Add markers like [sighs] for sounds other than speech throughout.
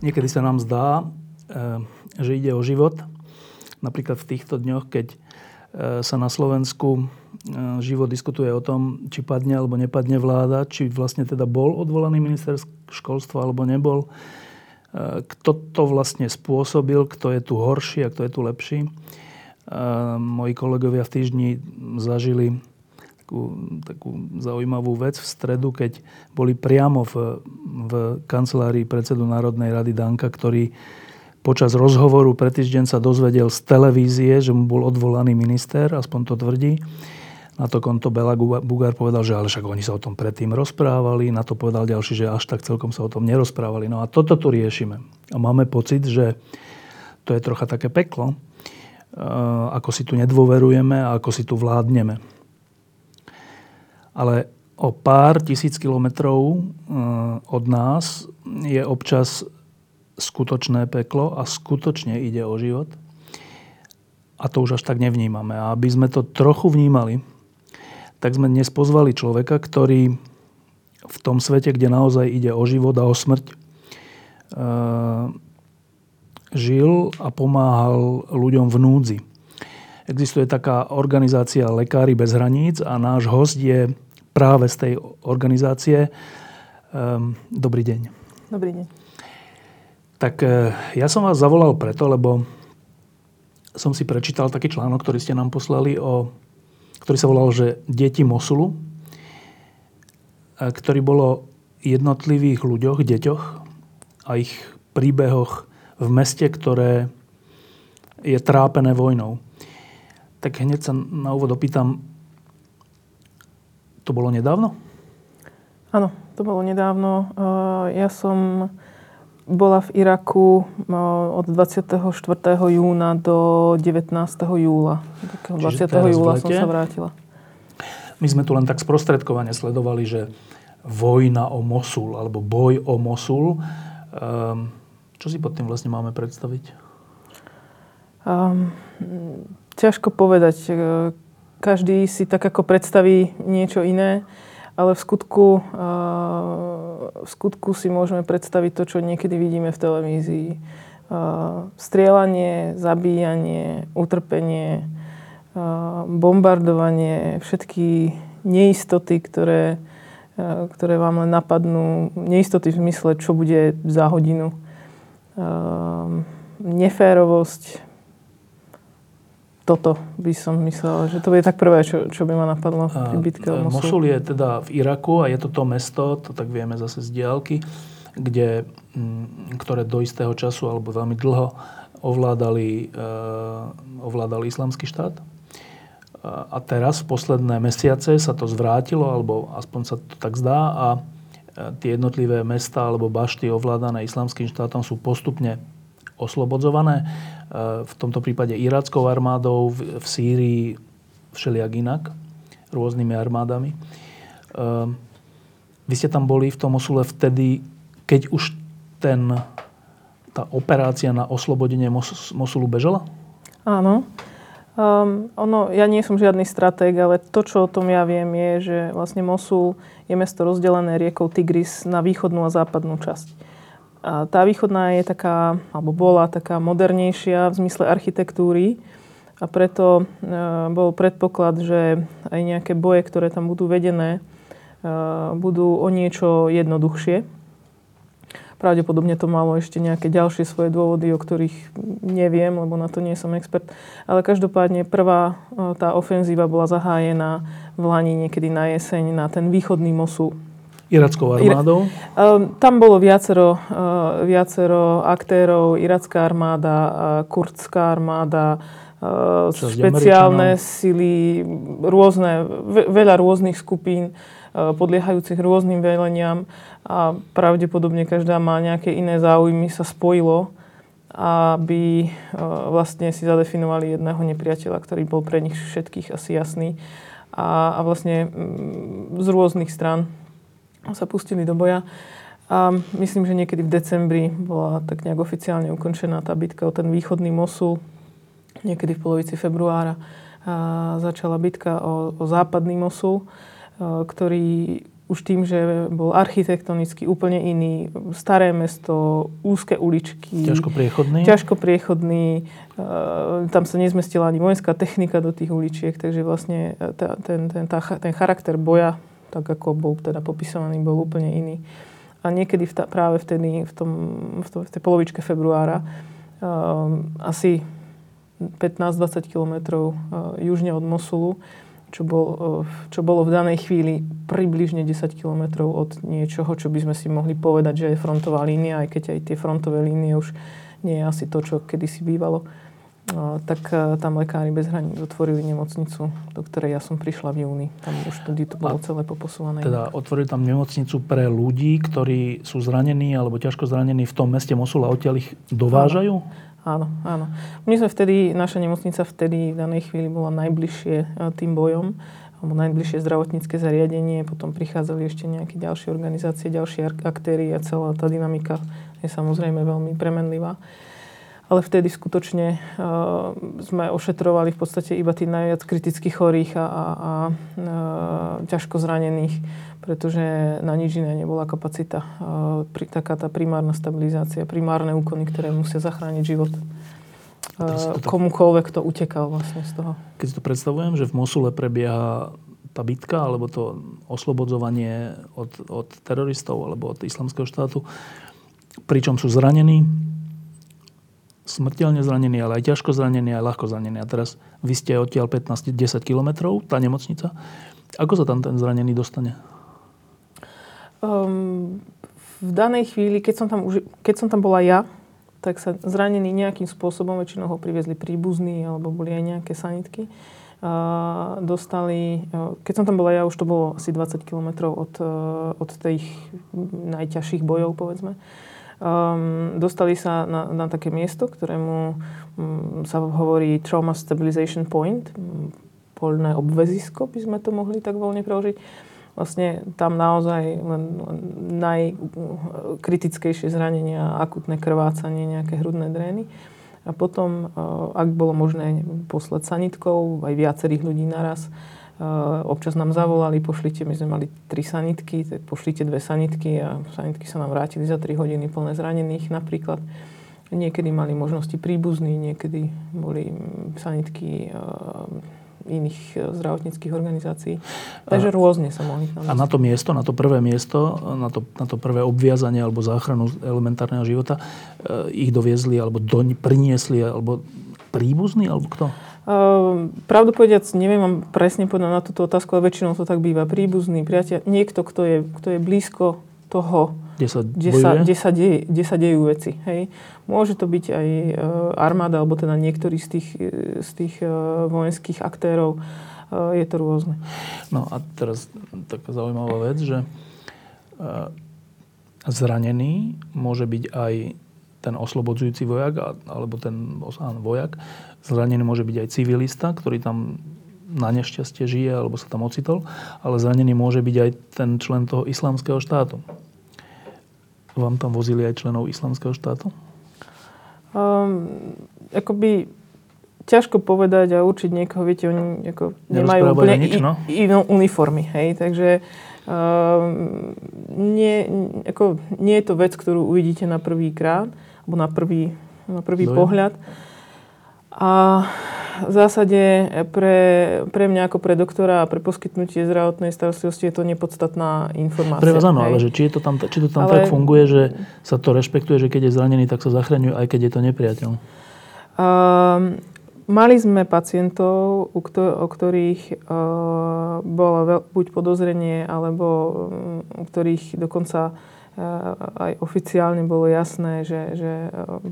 Niekedy sa nám zdá, eh, že ide o život. Napríklad v týchto dňoch, keď eh, sa na Slovensku eh, živo diskutuje o tom, či padne alebo nepadne vláda, či vlastne teda bol odvolaný minister školstva alebo nebol. Kto to vlastne spôsobil, kto je tu horší a kto je tu lepší. Moji kolegovia v týždni zažili takú, takú zaujímavú vec v stredu, keď boli priamo v, v kancelárii predsedu Národnej rady Danka, ktorý počas rozhovoru pre týždeň sa dozvedel z televízie, že mu bol odvolaný minister, aspoň to tvrdí. Na to konto Bela Bugár povedal, že ale však oni sa o tom predtým rozprávali. Na to povedal ďalší, že až tak celkom sa o tom nerozprávali. No a toto tu riešime. A máme pocit, že to je trocha také peklo, ako si tu nedôverujeme a ako si tu vládneme ale o pár tisíc kilometrov eh, od nás je občas skutočné peklo a skutočne ide o život. A to už až tak nevnímame. A aby sme to trochu vnímali, tak sme dnes pozvali človeka, ktorý v tom svete, kde naozaj ide o život a o smrť, eh, žil a pomáhal ľuďom v núdzi. Existuje taká organizácia Lekári bez hraníc a náš host je práve z tej organizácie. Ehm, dobrý deň. Dobrý deň. Tak e, ja som vás zavolal preto, lebo som si prečítal taký článok, ktorý ste nám poslali, o, ktorý sa volal, že Deti Mosulu, e, ktorý bolo jednotlivých ľuďoch, deťoch a ich príbehoch v meste, ktoré je trápené vojnou. Tak hneď sa na úvod opýtam, to bolo nedávno? Áno, to bolo nedávno. Ja som bola v Iraku od 24. júna do 19. júla. 20. júla som sa vrátila. My sme tu len tak sprostredkovane sledovali, že vojna o Mosul, alebo boj o Mosul. Um, čo si pod tým vlastne máme predstaviť? Um, ťažko povedať každý si tak ako predstaví niečo iné, ale v skutku, v skutku si môžeme predstaviť to, čo niekedy vidíme v televízii. Strieľanie, zabíjanie, utrpenie, bombardovanie, všetky neistoty, ktoré, ktoré vám len napadnú. Neistoty v zmysle, čo bude za hodinu. Neférovosť, toto by som myslela, že to bude tak prvé, čo, čo by ma napadlo pri bitke o Mosul. Mosul je teda v Iraku a je to to mesto, to tak vieme zase z diálky, kde, mm, ktoré do istého času alebo veľmi dlho ovládali, uh, ovládali islamský štát. A teraz v posledné mesiace sa to zvrátilo, alebo aspoň sa to tak zdá a e, tie jednotlivé mesta alebo bašty ovládané islamským štátom sú postupne oslobodzované. Eh, v tomto prípade irackou armádou, v Sýrii všelijak inak, rôznymi armádami. Eh, vy ste tam boli v tom Mosule vtedy, keď už ten, tá operácia na oslobodenie Mosulu bežala? Áno. Um, ono, ja nie som žiadny stratég, ale to, čo o tom ja viem, je, že vlastne Mosul je mesto rozdelené riekou Tigris na východnú a západnú časť. A tá východná je taká, alebo bola taká modernejšia v zmysle architektúry a preto e, bol predpoklad, že aj nejaké boje, ktoré tam budú vedené, e, budú o niečo jednoduchšie. Pravdepodobne to malo ešte nejaké ďalšie svoje dôvody, o ktorých neviem, lebo na to nie som expert. Ale každopádne prvá e, tá ofenzíva bola zahájená v Lani niekedy na jeseň na ten východný Mosul irackou armádou? Um, tam bolo viacero, uh, viacero aktérov, iracká armáda, uh, kurdská armáda, špeciálne sily, rôzne, veľa rôznych skupín podliehajúcich rôznym veleniam a pravdepodobne každá má nejaké iné záujmy, sa spojilo, aby vlastne si zadefinovali jedného nepriateľa, ktorý bol pre nich všetkých asi jasný. A, a vlastne z rôznych stran sa pustili do boja. A myslím, že niekedy v decembri bola tak nejak oficiálne ukončená tá bitka o ten východný Mosul. Niekedy v polovici februára a začala bitka o, o západný Mosul, ktorý už tým, že bol architektonicky úplne iný, staré mesto, úzke uličky. Ťažko priechodný. Ťažko priechodný. tam sa nezmestila ani vojenská technika do tých uličiek, takže vlastne tá, ten, ten, tá, ten charakter boja, tak ako bol teda popisovaný, bol úplne iný. A niekedy v ta, práve vtedy, v, tom, v, to, v tej polovičke februára, um, asi 15-20 kilometrov uh, južne od Mosulu, čo, bol, uh, čo bolo v danej chvíli približne 10 kilometrov od niečoho, čo by sme si mohli povedať, že je frontová línia, aj keď aj tie frontové línie už nie je asi to, čo kedysi bývalo tak e, tam Lekári bez hraníc otvorili nemocnicu, do ktorej ja som prišla v júni. Tam už tedy to bolo celé poposúvané. Teda otvorili tam nemocnicu pre ľudí, ktorí sú zranení alebo ťažko zranení v tom meste Mosul a odtiaľ ich dovážajú? Áno, áno. My sme vtedy, naša nemocnica vtedy v danej chvíli bola najbližšie e, tým bojom, alebo najbližšie zdravotnícke zariadenie, potom prichádzali ešte nejaké ďalšie organizácie, ďalšie aktéry a celá tá dynamika je samozrejme veľmi premenlivá ale vtedy skutočne uh, sme ošetrovali v podstate iba tých najviac kriticky chorých a, a, a uh, ťažko zranených, pretože na nič iné nebola kapacita. Uh, pri, taká tá primárna stabilizácia, primárne úkony, ktoré musia zachrániť život. Uh, to komukoľvek, kto utekal vlastne z toho. Keď si to predstavujem, že v Mosule prebieha tá bitka, alebo to oslobodzovanie od, od teroristov alebo od islamského štátu, pričom sú zranení, smrteľne zranený, ale aj ťažko zranený, aj ľahko zranený. A teraz vy ste odtiaľ 15-10 kilometrov, tá nemocnica. Ako sa tam ten zranený dostane? Um, v danej chvíli, keď som, tam už, keď som tam bola ja, tak sa zranený nejakým spôsobom, väčšinou ho priviezli príbuzní, alebo boli aj nejaké sanitky, uh, dostali, uh, keď som tam bola ja, už to bolo asi 20 kilometrov od, uh, od tých najťažších bojov, povedzme. Uh, Um, dostali sa na, na také miesto, ktorému um, sa hovorí Trauma Stabilization Point, um, poľné obvezisko, by sme to mohli tak voľne preložiť. Vlastne tam naozaj len, najkritickejšie zranenia, akutné krvácanie, nejaké hrudné drény. A potom, uh, ak bolo možné poslať sanitkou, aj viacerých ľudí naraz, občas nám zavolali, pošlite, my sme mali tri sanitky, tak pošlite dve sanitky a sanitky sa nám vrátili za 3 hodiny plné zranených napríklad. Niekedy mali možnosti príbuzní, niekedy boli sanitky iných e, zdravotníckých organizácií. Takže a, rôzne sa mohli tam A na to miesto, na to prvé miesto, na to, na to prvé obviazanie alebo záchranu elementárneho života, e, ich doviezli alebo doň priniesli, alebo príbuzní, alebo kto? Uh, pravdu povediac, neviem vám presne povedať na túto otázku, ale väčšinou to tak býva. Príbuzný, priateľ, niekto, kto je, kto je blízko toho, kde sa, kde sa, kde sa, deje, kde sa dejú veci. Hej. Môže to byť aj uh, armáda, alebo teda niektorý z tých, z tých uh, vojenských aktérov. Uh, je to rôzne. No a teraz taká zaujímavá vec, že zranený môže byť aj ten oslobodzujúci vojak, alebo ten áno, vojak. Zranený môže byť aj civilista, ktorý tam na nešťastie žije alebo sa tam ocitol, ale zranený môže byť aj ten člen toho islamského štátu. Vám tam vozili aj členov islamského štátu? Um, akoby ťažko povedať a určiť niekoho, viete, oni ako nemajú úplne nič, no? inú uniformy, hej, takže um, nie, ako, nie je to vec, ktorú uvidíte na prvý krát alebo na prvý, na prvý pohľad. A v zásade pre, pre mňa ako pre doktora a pre poskytnutie zdravotnej starostlivosti je to nepodstatná informácia. Pre vás áno, ale že či, je to tam, či to tam ale... tak funguje, že sa to rešpektuje, že keď je zranený, tak sa zachraňuje, aj keď je to nepriateľ? Um, mali sme pacientov, u, ktor- o ktorých uh, bolo veľ- buď podozrenie, alebo um, u ktorých dokonca aj oficiálne bolo jasné, že, že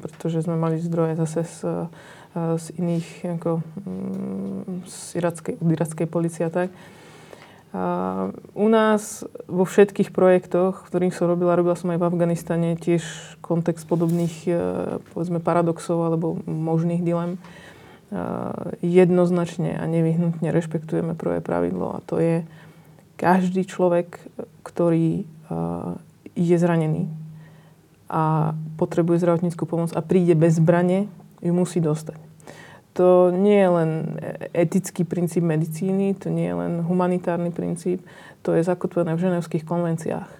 pretože sme mali zdroje zase z, z iných, ako, mm, z irackej, od irackej policie a tak, a u nás vo všetkých projektoch, ktorých som robila, robila som aj v Afganistane, tiež kontext podobných, povedzme, paradoxov alebo možných dilem. Jednoznačne a nevyhnutne rešpektujeme prvé pravidlo a to je každý človek, ktorý je zranený a potrebuje zdravotníckú pomoc a príde bez zbrane, ju musí dostať. To nie je len etický princíp medicíny, to nie je len humanitárny princíp, to je zakotvené v ženevských konvenciách.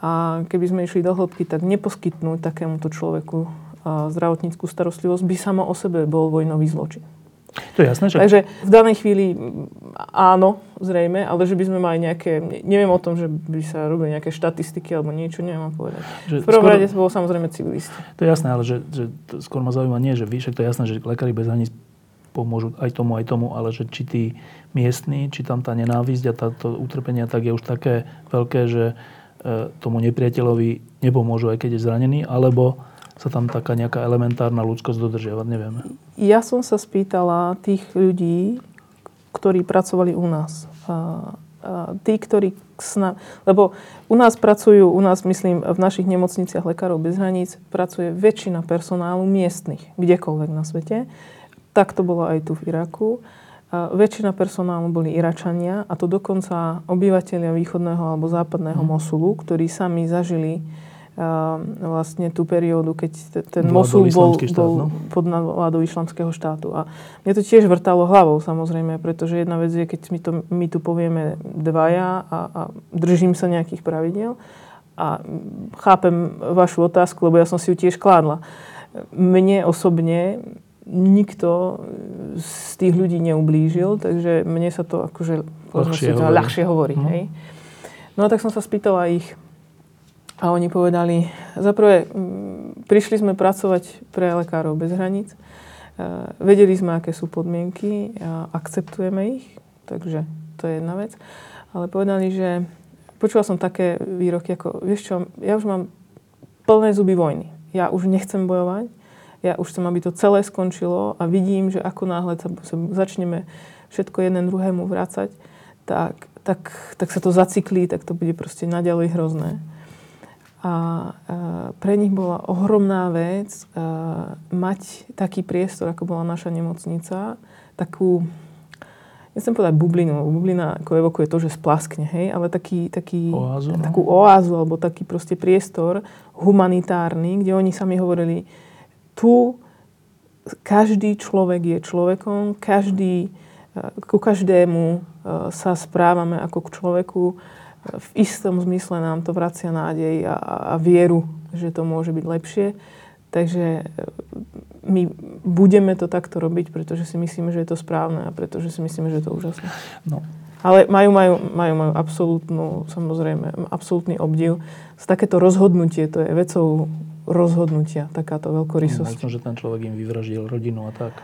A keby sme išli do hĺbky, tak neposkytnúť takémuto človeku zdravotníckú starostlivosť by samo o sebe bol vojnový zločin. To je jasné, že... Takže v danej chvíli áno, zrejme, ale že by sme mali nejaké, neviem o tom, že by sa robili nejaké štatistiky alebo niečo, neviem povedať. Že v prvom skôr, rade bol samozrejme civilisti. To je jasné, ale že, že skôr ma zaujíma nie, že však to je jasné, že lekári bez hraníc pomôžu aj tomu, aj tomu, ale že či tí miestni, či tam tá nenávisť a táto utrpenia tak je už také veľké, že e, tomu nepriateľovi nepomôžu, aj keď je zranený, alebo sa tam taká nejaká elementárna ľudskosť dodržiavať, nevieme. Ja som sa spýtala tých ľudí, ktorí pracovali u nás. A, a tí, ktorí sna... Lebo u nás pracujú, u nás myslím v našich nemocniciach Lekárov bez hraníc, pracuje väčšina personálu miestnych, kdekoľvek na svete. Tak to bolo aj tu v Iraku. A väčšina personálu boli Iračania a to dokonca obyvateľia východného alebo západného mm. Mosulu, ktorí sami zažili vlastne tú periódu, keď ten Mosul bol, štát, bol no? pod vládou islamského štátu. A mne to tiež vrtalo hlavou samozrejme, pretože jedna vec je, keď my, to, my tu povieme dvaja a, a držím sa nejakých pravidel a chápem vašu otázku, lebo ja som si ju tiež kládla. Mne osobne nikto z tých ľudí neublížil, takže mne sa to akože ľahšie, hovorí. ľahšie hovorí. Hm. Hej? No a tak som sa spýtala ich, a oni povedali, zaprvé, prišli sme pracovať pre lekárov bez hraníc. E, vedeli sme, aké sú podmienky a akceptujeme ich, takže to je jedna vec. Ale povedali, že počula som také výroky ako, vieš čo, ja už mám plné zuby vojny. Ja už nechcem bojovať, ja už chcem, aby to celé skončilo a vidím, že ako náhle sa, začneme všetko jeden druhému vrácať, tak, tak, tak sa to zaciklí, tak to bude proste naďalej hrozné. A pre nich bola ohromná vec mať taký priestor, ako bola naša nemocnica, takú, nechcem povedať bublinu, bublina ako evokuje to, že splaskne, hej, ale taký, taký, oázu, no? takú oázu, alebo taký proste priestor humanitárny, kde oni sami hovorili, tu každý človek je človekom, každý, ku každému sa správame ako k človeku, v istom zmysle nám to vracia nádej a, a vieru, že to môže byť lepšie. Takže e, my budeme to takto robiť, pretože si myslíme, že je to správne a pretože si myslíme, že je to úžasné. No. Ale majú, majú, majú, majú absolútnu, samozrejme, absolútny obdiv. Z takéto rozhodnutie, to je vecou rozhodnutia, takáto veľkorysosť. Možno, že ten človek im vyvraždil rodinu a tak.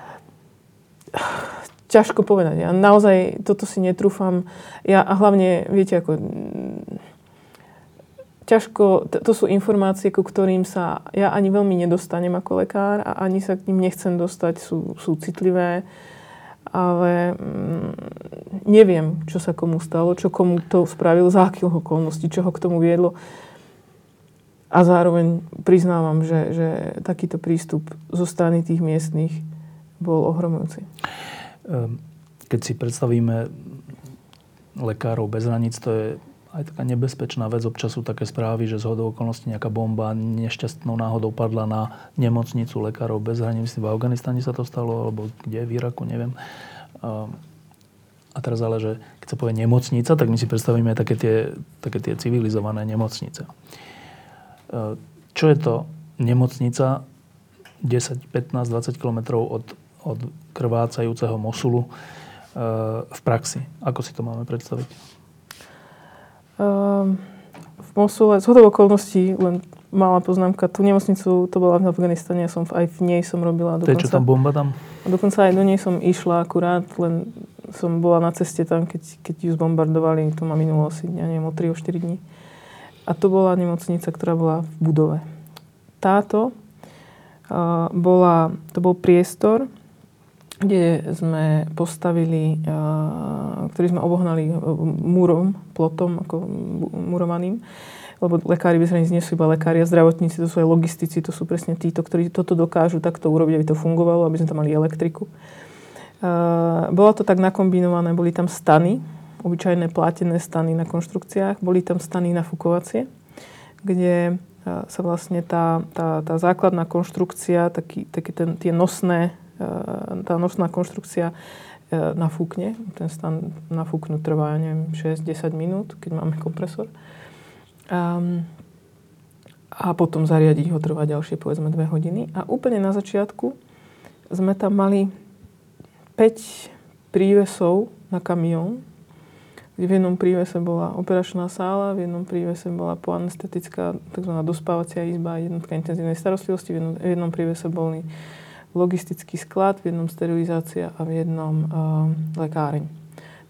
[sighs] ťažko povedať. Ja naozaj toto si netrúfam. Ja a hlavne, viete, ako ťažko, to sú informácie, ku ktorým sa ja ani veľmi nedostanem ako lekár a ani sa k ním nechcem dostať, sú, sú citlivé, ale mm, neviem, čo sa komu stalo, čo komu to spravil, za akých okolností, čo ho k tomu viedlo. A zároveň priznávam, že, že takýto prístup zo strany tých miestnych bol ohromujúci. Ehm, keď si predstavíme lekárov bez hraníc, to je aj taká nebezpečná vec. Občas sú také správy, že z hodou okolností nejaká bomba nešťastnou náhodou padla na nemocnicu lekárov bez hraníc. V Afganistane sa to stalo, alebo kde, v Iraku, neviem. Ehm, a teraz ale, že keď sa povie nemocnica, tak my si predstavíme aj také tie, také tie civilizované nemocnice. Ehm, čo je to nemocnica 10, 15, 20 kilometrov od od krvácajúceho Mosulu e, v praxi? Ako si to máme predstaviť? Um, v Mosule, z hodov okolností, len malá poznámka, tú nemocnicu, to bola v Afganistane, ja som aj v nej som robila. Dokonca, to je čo tam bomba tam? Dokonca aj do nej som išla akurát, len som bola na ceste tam, keď, keď ju zbombardovali, to ma minulo asi, ja neviem, o 3 o 4 dní. A to bola nemocnica, ktorá bola v budove. Táto bola, to bol priestor, kde sme postavili, ktorý sme obohnali múrom, plotom, ako murovaným, lebo lekári bez hraníc nie sú iba lekári a zdravotníci, to sú aj logistici, to sú presne títo, ktorí toto dokážu takto urobiť, aby to fungovalo, aby sme tam mali elektriku. Bolo to tak nakombinované, boli tam stany, obyčajné plátené stany na konštrukciách, boli tam stany nafukovacie, kde sa vlastne tá, tá, tá základná konštrukcia, taký, taký ten, tie nosné, tá nosná konštrukcia nafúkne. Ten stan nafúknu trvá, neviem, 6-10 minút, keď máme kompresor. Um, a potom zariadiť ho trvá ďalšie, povedzme, 2 hodiny. A úplne na začiatku sme tam mali 5 prívesov na kamión, v jednom prívese bola operačná sála, v jednom prívese bola poanestetická tzv. dospávacia izba, jednotka intenzívnej starostlivosti, v jednom, v jednom prívese boli logistický sklad, v jednom sterilizácia a v jednom uh, lekáreň.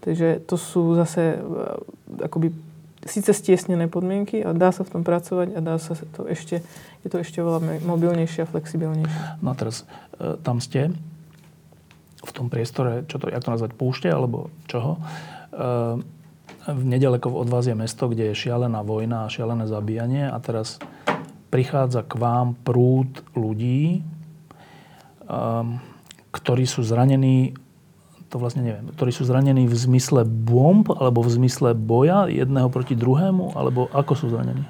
Takže to sú zase uh, akoby síce stiesnené podmienky, ale dá sa v tom pracovať a dá sa to ešte, je to ešte veľa mobilnejšie a flexibilnejšie. No teraz e, tam ste v tom priestore, čo to, jak to nazvať, púšte alebo čoho. E, v nedaleko od vás je mesto, kde je šialená vojna a šialené zabíjanie a teraz prichádza k vám prúd ľudí, ktorí sú zranení to vlastne neviem, ktorí sú zranení v zmysle bomb alebo v zmysle boja jedného proti druhému, alebo ako sú zranení?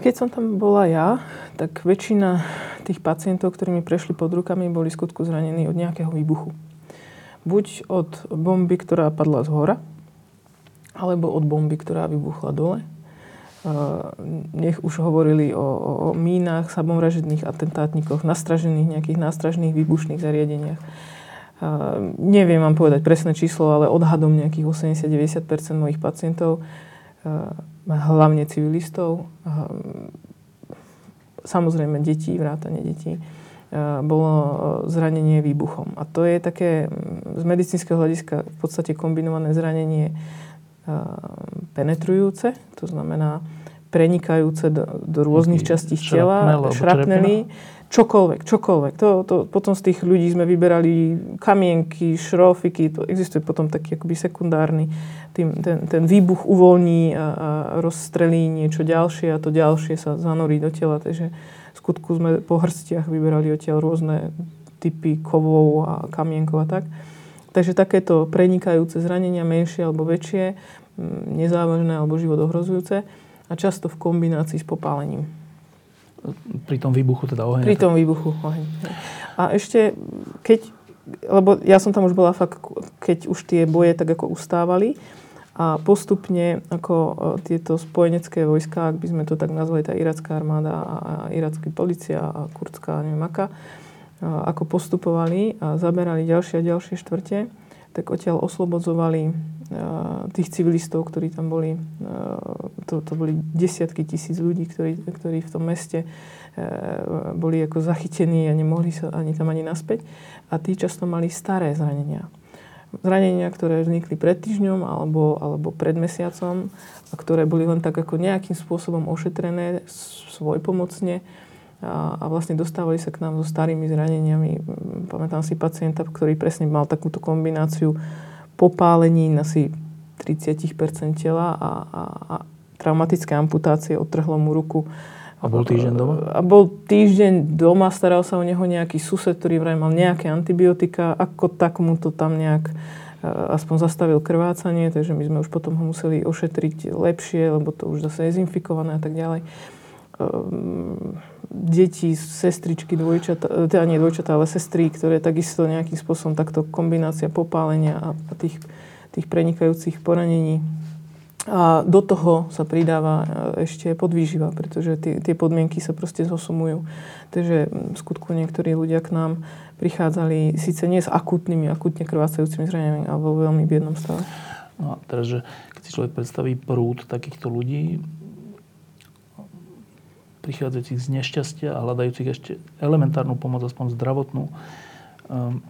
Keď som tam bola ja, tak väčšina tých pacientov, ktorí mi prešli pod rukami, boli skutku zranení od nejakého výbuchu. Buď od bomby, ktorá padla z hora, alebo od bomby, ktorá vybuchla dole. Nech už hovorili o, o, o mínach, samovražedných atentátnikoch, nastražených nejakých nástražných výbušných zariadeniach neviem vám povedať presné číslo, ale odhadom nejakých 80-90% mojich pacientov, hlavne civilistov, samozrejme detí, vrátane detí, bolo zranenie výbuchom. A to je také z medicínskeho hľadiska v podstate kombinované zranenie penetrujúce, to znamená prenikajúce do, do rôznych častí tela, šrapnely, čokoľvek, čokoľvek. To, to, potom z tých ľudí sme vyberali kamienky, šrofiky, to existuje potom taký akoby sekundárny. Tým, ten, ten výbuch uvoľní a, a rozstrelí niečo ďalšie a to ďalšie sa zanorí do tela. Takže v skutku sme po hrstiach vyberali odtiaľ rôzne typy kovov a kamienkov a tak. Takže takéto prenikajúce zranenia, menšie alebo väčšie, nezávažné alebo život ohrozujúce a často v kombinácii s popálením. Pri tom výbuchu teda oheň? Pri tom výbuchu oheň. A ešte, keď, lebo ja som tam už bola fakt, keď už tie boje tak ako ustávali a postupne ako e, tieto spojenecké vojska, ak by sme to tak nazvali, tá iracká armáda a iracká policia a kurdská, neviem aká, ako postupovali a zaberali ďalšie a ďalšie štvrte, tak odtiaľ oslobodzovali tých civilistov, ktorí tam boli. To, to boli desiatky tisíc ľudí, ktorí, ktorí v tom meste boli ako zachytení a nemohli sa ani tam ani naspäť. A tí často mali staré zranenia. Zranenia, ktoré vznikli pred týždňom alebo, alebo pred mesiacom a ktoré boli len tak ako nejakým spôsobom ošetrené svojpomocne a, vlastne dostávali sa k nám so starými zraneniami. Pamätám si pacienta, ktorý presne mal takúto kombináciu popálení asi 30% tela a, a, a traumatické amputácie, odtrhlo mu ruku. A bol týždeň doma? A bol týždeň doma, staral sa o neho nejaký sused, ktorý vraj mal nejaké antibiotika, ako tak mu to tam nejak e, aspoň zastavil krvácanie, takže my sme už potom ho museli ošetriť lepšie, lebo to už zase je zinfikované a tak ďalej. Ehm, deti, sestričky, dvojčata, e, teda nie dvojčata, ale sestry, ktoré takisto nejakým spôsobom takto kombinácia popálenia a, tých, tých prenikajúcich poranení. A do toho sa pridáva e, ešte podvýživa, pretože tie, tie podmienky sa proste zosumujú. Takže v skutku niektorí ľudia k nám prichádzali síce nie s akutnými, akutne krvácajúcimi zraniami, ale vo veľmi biednom stave. No a teraz, že keď si človek predstaví prúd takýchto ľudí, prichádzajúcich z nešťastia a hľadajúcich ešte elementárnu pomoc, aspoň zdravotnú, um,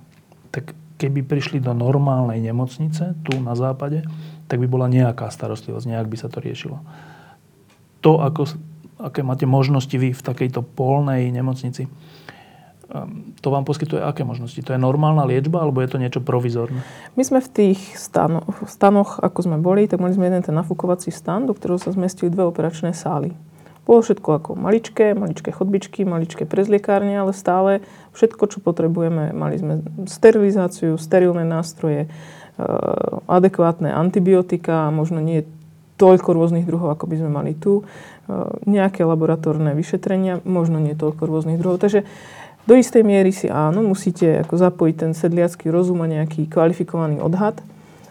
tak keby prišli do normálnej nemocnice tu na západe, tak by bola nejaká starostlivosť, nejak by sa to riešilo. to, ako, aké máte možnosti vy v takejto polnej nemocnici, ehm, to vám poskytuje aké možnosti? To je normálna liečba alebo je to niečo provizorné? My sme v tých stanoch, stanoch, ako sme boli, tak mali sme jeden ten nafukovací stan, do ktorého sa zmestili dve operačné sály. Bolo všetko ako maličké, maličké chodbičky, maličké prezliekárne, ale stále všetko, čo potrebujeme. Mali sme sterilizáciu, sterilné nástroje, eh, adekvátne antibiotika, možno nie toľko rôznych druhov, ako by sme mali tu, eh, nejaké laboratórne vyšetrenia, možno nie toľko rôznych druhov. Takže do istej miery si áno, musíte ako zapojiť ten sedliacký rozum a nejaký kvalifikovaný odhad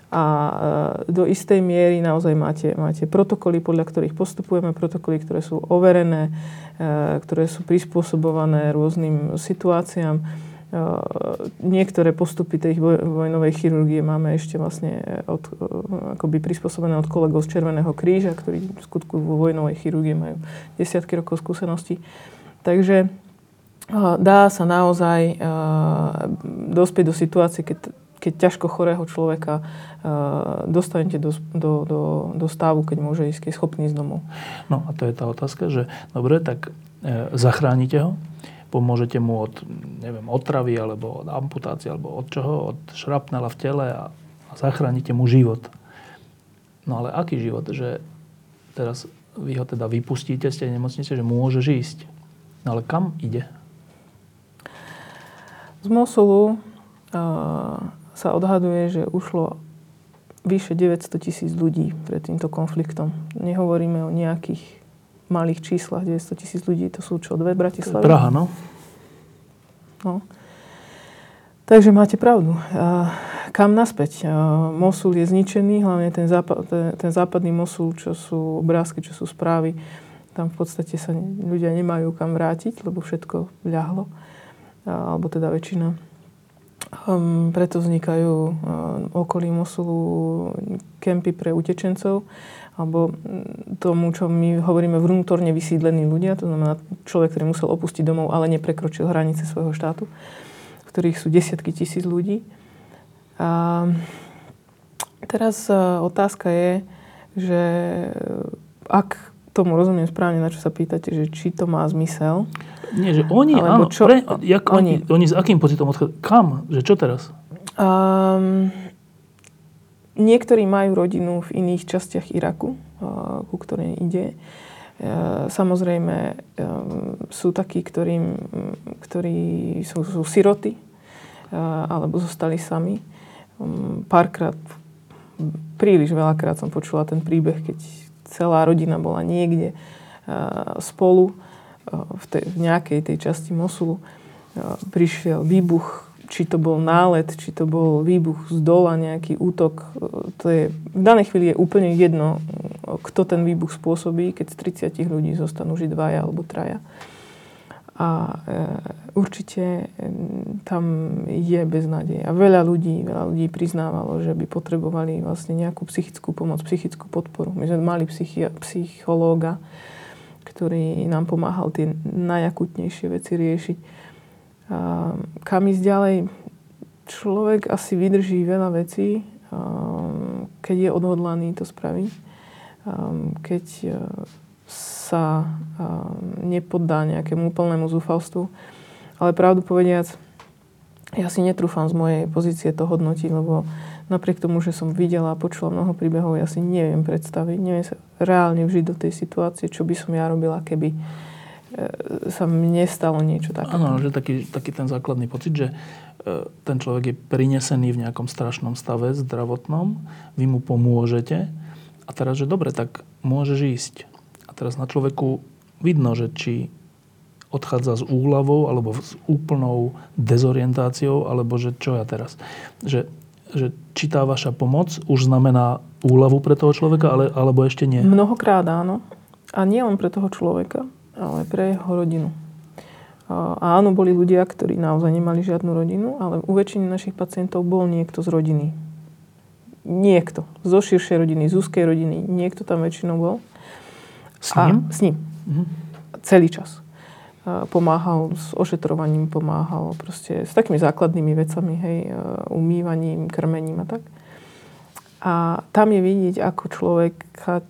a e, do istej miery naozaj máte, máte protokoly, podľa ktorých postupujeme, protokoly, ktoré sú overené, e, ktoré sú prispôsobované rôznym situáciám. E, niektoré postupy tej vojnovej chirurgie máme ešte vlastne od, akoby prispôsobené od kolegov z Červeného kríža, ktorí v skutku vo vojnovej chirurgie majú desiatky rokov skúseností. Takže dá sa naozaj dospieť do situácie, keď keď ťažko chorého človeka uh, dostanete do, do, do, do stavu, keď môže ísť, keď je schopný z domov. No a to je tá otázka, že dobre, tak e, zachránite ho, pomôžete mu od, neviem, otravy, alebo od amputácie, alebo od čoho, od šrapnela v tele a, a zachránite mu život. No ale aký život? Že teraz vy ho teda vypustíte z tej nemocnice, že môže ísť. No ale kam ide? Z Mosulu uh, sa odhaduje, že ušlo vyše 900 tisíc ľudí pred týmto konfliktom. Nehovoríme o nejakých malých číslach. 900 tisíc ľudí, to sú čo, dve Bratislavy? Praha, no. no. Takže máte pravdu. A kam naspäť? A Mosul je zničený, hlavne ten, západ, ten, ten západný Mosul, čo sú obrázky, čo sú správy. Tam v podstate sa ľudia nemajú kam vrátiť, lebo všetko ľahlo. Alebo teda väčšina Um, preto vznikajú um, okolí Mosulu kempy pre utečencov, alebo mm, tomu, čo my hovoríme vnútorne vysídlení ľudia, to znamená človek, ktorý musel opustiť domov, ale neprekročil hranice svojho štátu, v ktorých sú desiatky tisíc ľudí. A teraz uh, otázka je, že ak tomu rozumiem správne, na čo sa pýtate, že či to má zmysel, nie, že oni, áno. Čo, pre, jak oni, oni, oni s akým pocitom odchádzajú? Kam? Že čo teraz? Um, niektorí majú rodinu v iných častiach Iraku, uh, ku ktorej ide. Uh, samozrejme, um, sú takí, ktorým, ktorí sú, sú siroty uh, alebo zostali sami. Um, párkrát, príliš veľakrát som počula ten príbeh, keď celá rodina bola niekde uh, spolu v, tej, v nejakej tej časti Mosulu prišiel výbuch, či to bol nálet, či to bol výbuch z dola, nejaký útok. To je, v danej chvíli je úplne jedno, kto ten výbuch spôsobí, keď z 30 ľudí zostanú žiť dvaja alebo traja. A e, určite tam je beznádej. A veľa ľudí, veľa ľudí priznávalo, že by potrebovali vlastne nejakú psychickú pomoc, psychickú podporu. My sme mali psychi- psychológa, ktorý nám pomáhal tie najakutnejšie veci riešiť. A kam ísť ďalej? Človek asi vydrží veľa vecí, keď je odhodlaný to spraviť. Keď e, sa nepoddá nejakému úplnému zúfalstvu. Ale pravdu povediac, ja si netrúfam z mojej pozície to hodnotiť, lebo napriek tomu, že som videla a počula mnoho príbehov, ja si neviem predstaviť, neviem sa reálne vžiť do tej situácie, čo by som ja robila, keby e, sa mne stalo niečo také. Áno, že taký, taký ten základný pocit, že e, ten človek je prinesený v nejakom strašnom stave zdravotnom, vy mu pomôžete a teraz, že dobre, tak môžeš ísť. Teraz na človeku vidno, že či odchádza s úľavou alebo s úplnou dezorientáciou, alebo že čo ja teraz. Že že či tá vaša pomoc už znamená úľavu pre toho človeka, ale, alebo ešte nie? Mnohokrát áno. A nie len pre toho človeka, ale pre jeho rodinu. A áno, boli ľudia, ktorí naozaj nemali žiadnu rodinu, ale u väčšiny našich pacientov bol niekto z rodiny. Niekto. Zo širšej rodiny, z úzkej rodiny. Niekto tam väčšinou bol. S ním? A s ním. Mhm. Celý čas pomáhal s ošetrovaním, pomáhal proste s takými základnými vecami, hej, umývaním, krmením a tak. A tam je vidieť, ako človeka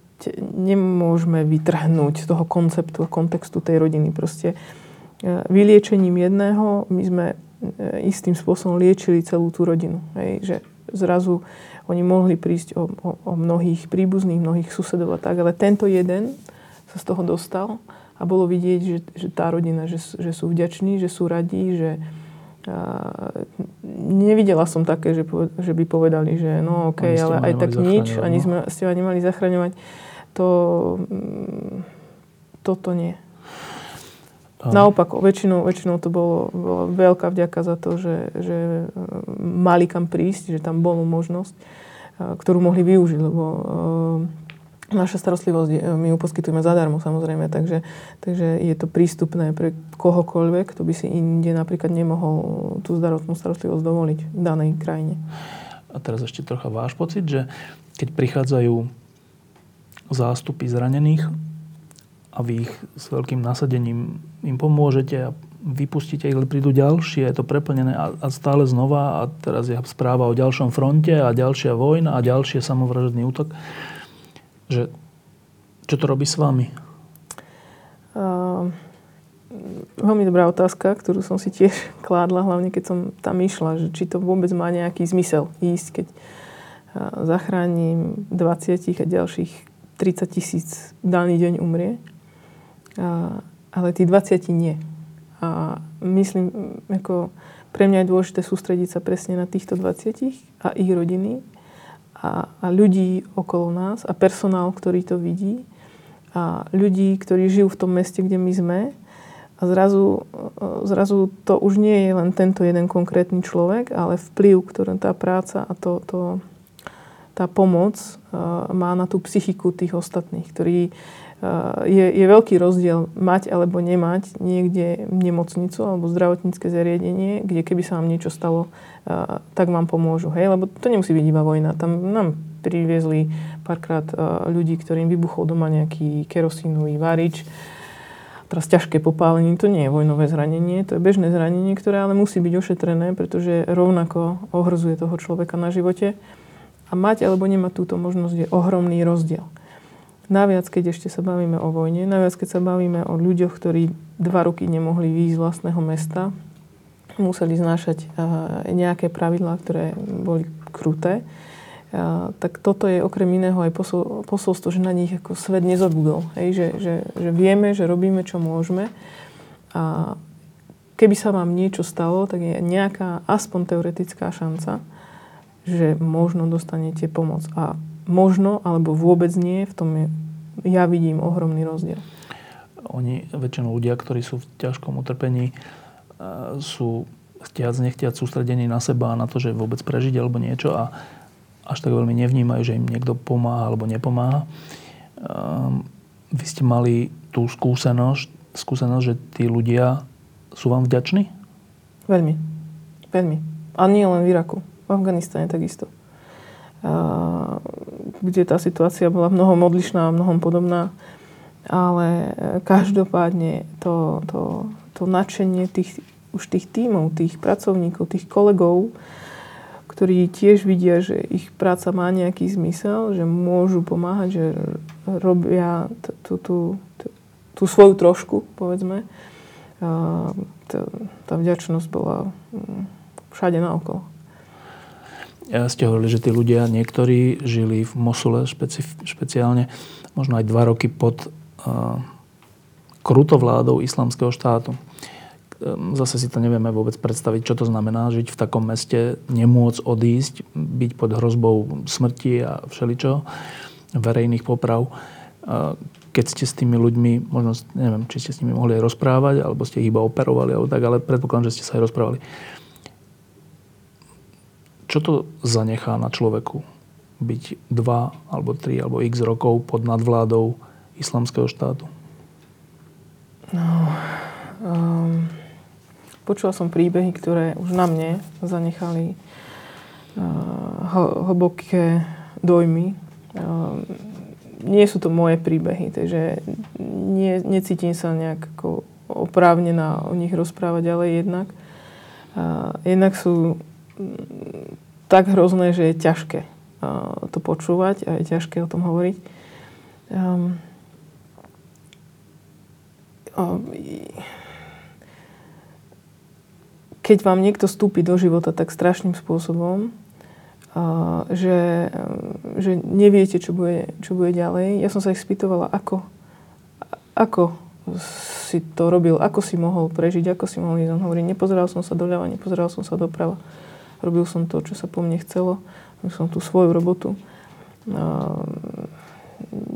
nemôžeme vytrhnúť z toho konceptu kontextu tej rodiny. Proste vyliečením jedného my sme istým spôsobom liečili celú tú rodinu. Hej, že zrazu oni mohli prísť o, o, o mnohých príbuzných, mnohých susedov a tak, ale tento jeden sa z toho dostal a bolo vidieť, že, že tá rodina, že, že sú vďační, že sú radí, že a, nevidela som také, že, že by povedali, že no okay, ale aj tak nič, ani no. sme ste ma nemali zachraňovať. To, mm, toto nie. Um. Naopak, väčšinou, väčšinou to bolo, bolo veľká vďaka za to, že, že mali kam prísť, že tam bola možnosť, ktorú mohli využiť, lebo Naša starostlivosť, my ju poskytujeme zadarmo samozrejme, takže, takže je to prístupné pre kohokoľvek, kto by si inde napríklad nemohol tú zdravotnú starostlivosť dovoliť v danej krajine. A teraz ešte trocha váš pocit, že keď prichádzajú zástupy zranených a vy ich s veľkým nasadením im pomôžete a vypustíte ich, ale prídu ďalšie, je to preplnené a, a stále znova a teraz je správa o ďalšom fronte a ďalšia vojna a ďalšie samovražedný útok že čo to robí s vami? Uh, veľmi dobrá otázka, ktorú som si tiež [laughs] kládla, hlavne keď som tam išla, že či to vôbec má nejaký zmysel ísť, keď zachránim 20 a ďalších 30 tisíc daný deň umrie. Uh, ale tí 20 nie. A myslím, ako pre mňa je dôležité sústrediť sa presne na týchto 20 a ich rodiny a, a ľudí okolo nás a personál, ktorý to vidí a ľudí, ktorí žijú v tom meste, kde my sme. A zrazu, zrazu to už nie je len tento jeden konkrétny človek, ale vplyv, ktorý tá práca a to, to, tá pomoc má na tú psychiku tých ostatných, ktorí je, je veľký rozdiel mať alebo nemať niekde nemocnicu alebo zdravotnícke zariadenie, kde keby sa vám niečo stalo, tak vám pomôžu. Hej? Lebo to nemusí byť iba vojna. Tam nám priviezli párkrát ľudí, ktorým vybuchol doma nejaký kerosínový varič. Teraz ťažké popálenie, to nie je vojnové zranenie, to je bežné zranenie, ktoré ale musí byť ošetrené, pretože rovnako ohrozuje toho človeka na živote. A mať alebo nemať túto možnosť je ohromný rozdiel. Naviac, keď ešte sa bavíme o vojne, naviac, keď sa bavíme o ľuďoch, ktorí dva roky nemohli výjsť z vlastného mesta, museli znášať nejaké pravidlá, ktoré boli kruté, tak toto je okrem iného aj posol, posolstvo, že na nich ako svet nezabudol. Hej? Že, že, že vieme, že robíme, čo môžeme. A keby sa vám niečo stalo, tak je nejaká aspoň teoretická šanca, že možno dostanete pomoc. A možno alebo vôbec nie, v tom je, ja vidím ohromný rozdiel. Oni, väčšinou ľudia, ktorí sú v ťažkom utrpení, e, sú chtiac, nechtiac sústredení na seba a na to, že vôbec prežiť alebo niečo a až tak veľmi nevnímajú, že im niekto pomáha alebo nepomáha. Ehm, vy ste mali tú skúsenosť, skúsenosť, že tí ľudia sú vám vďační? Veľmi. Veľmi. A nie len v Iraku. V Afganistane takisto kde tá situácia bola mnohom odlišná a mnohom podobná. Ale e, každopádne to, to, to nadšenie tých, už tých tímov, tých pracovníkov, tých kolegov, ktorí tiež vidia, že ich práca má nejaký zmysel, že môžu pomáhať, že robia tú, svoju trošku, povedzme. A tá vďačnosť bola mm, všade naokolo ste hovorili, že tí ľudia, niektorí žili v Mosule špecif- špeciálne, možno aj dva roky pod uh, krutovládou islamského štátu. Ehm, zase si to nevieme vôbec predstaviť, čo to znamená žiť v takom meste, nemôcť odísť, byť pod hrozbou smrti a všeličo, verejných poprav. Keď ste s tými ľuďmi, možno neviem, či ste s nimi mohli aj rozprávať, alebo ste ich iba operovali, alebo tak, ale predpokladám, že ste sa aj rozprávali. Čo to zanechá na človeku? Byť dva, alebo tri, alebo x rokov pod nadvládou islamského štátu? No, um, počula som príbehy, ktoré už na mne zanechali uh, hlboké dojmy. Uh, nie sú to moje príbehy, takže nie, necítim sa nejak ako oprávnená o nich rozprávať ďalej jednak. Uh, jednak sú tak hrozné, že je ťažké to počúvať a je ťažké o tom hovoriť. Um, um, keď vám niekto vstúpi do života tak strašným spôsobom, uh, že, že neviete, čo bude, čo bude ďalej. Ja som sa ich spýtovala, ako, ako si to robil, ako si mohol prežiť, ako si mohol ísť. On hovorí, nepozeral som sa doľava, nepozeral som sa doprava. Robil som to, čo sa po mne chcelo. Robil som tú svoju robotu. Uh,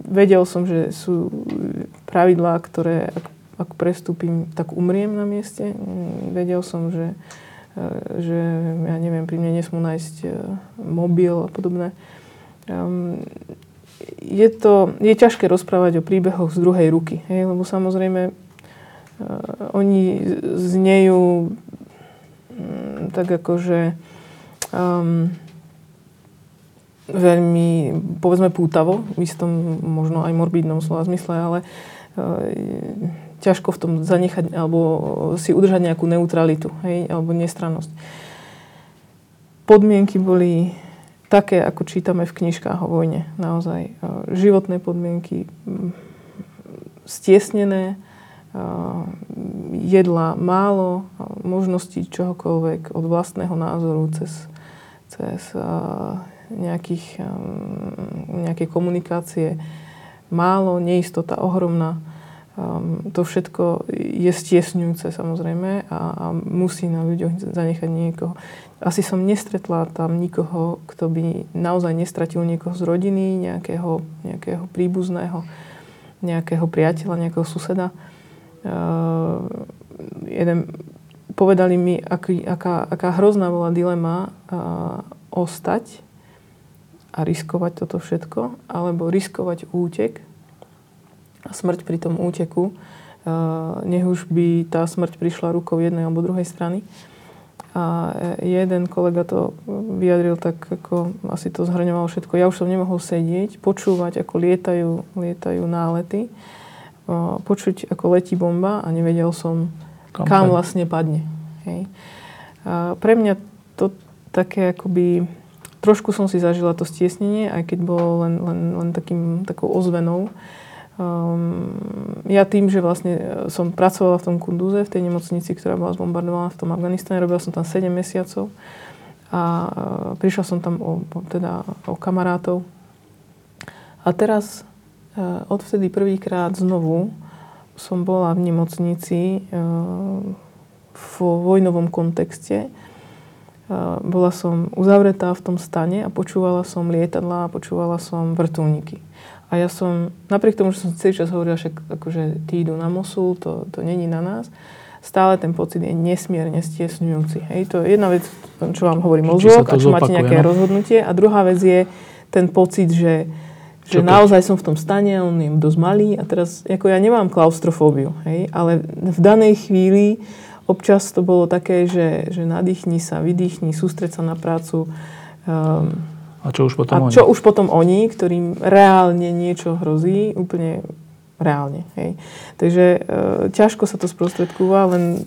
vedel som, že sú pravidlá, ktoré ak ak prestúpim, tak umriem na mieste. Vedel som, že, e, že ja neviem, pri mne nesmú nájsť e, mobil a podobné. Je to, je ťažké rozprávať o príbehoch z druhej ruky, hej, lebo samozrejme uh, oni znejú tak akože um, veľmi, povedzme, pútavo, v istom možno aj morbidnom slova zmysle, ale uh, ťažko v tom zanechať alebo si udržať nejakú neutralitu hej, alebo nestrannosť. Podmienky boli také, ako čítame v knižkách o vojne. Naozaj e, životné podmienky, stiesnené, e, jedla málo, možností čohokoľvek od vlastného názoru cez, cez e, nejakých, nejaké komunikácie málo, neistota ohromná Um, to všetko je stiesňujúce samozrejme a, a musí na ľuďoch zanechať niekoho. Asi som nestretla tam nikoho, kto by naozaj nestratil niekoho z rodiny, nejakého, nejakého príbuzného, nejakého priateľa, nejakého suseda. Uh, jeden, povedali mi, aký, aká, aká hrozná bola dilema uh, ostať a riskovať toto všetko, alebo riskovať útek a smrť pri tom úteku, nech už by tá smrť prišla rukou jednej alebo druhej strany. A jeden kolega to vyjadril tak, ako asi to zhrňoval všetko. Ja už som nemohol sedieť, počúvať, ako lietajú, lietajú nálety, počuť, ako letí bomba a nevedel som, kam, kam vlastne padne. Hej. A pre mňa to také akoby... Trošku som si zažila to stiesnenie, aj keď bolo len, len, len takým, takou ozvenou. Um, ja tým, že vlastne e, som pracovala v tom Kunduze, v tej nemocnici, ktorá bola zbombardovaná v tom Afganistane, robila som tam 7 mesiacov a uh, prišla som tam o, teda, o kamarátov. A teraz uh, odvtedy prvýkrát znovu som bola v nemocnici uh, v vojnovom kontexte. Uh, bola som uzavretá v tom stane a počúvala som lietadla a počúvala som vrtulníky. A ja som, napriek tomu, že som celý čas hovorila, že akože tí idú na Mosul, to, to není na nás, stále ten pocit je nesmierne stiesňujúci. Hej, to je jedna vec, čo vám hovorí mozog a čo máte nejaké no? rozhodnutie. A druhá vec je ten pocit, že, že naozaj som v tom stane, on je dosť malý a teraz, ako ja nemám klaustrofóbiu, hej, ale v danej chvíli občas to bolo také, že, že nadýchni sa, vydýchni, sústreť sa na prácu, um, a čo už potom a oni? čo už potom oni, ktorým reálne niečo hrozí, úplne reálne. Hej. Takže e, ťažko sa to sprostredkúva, len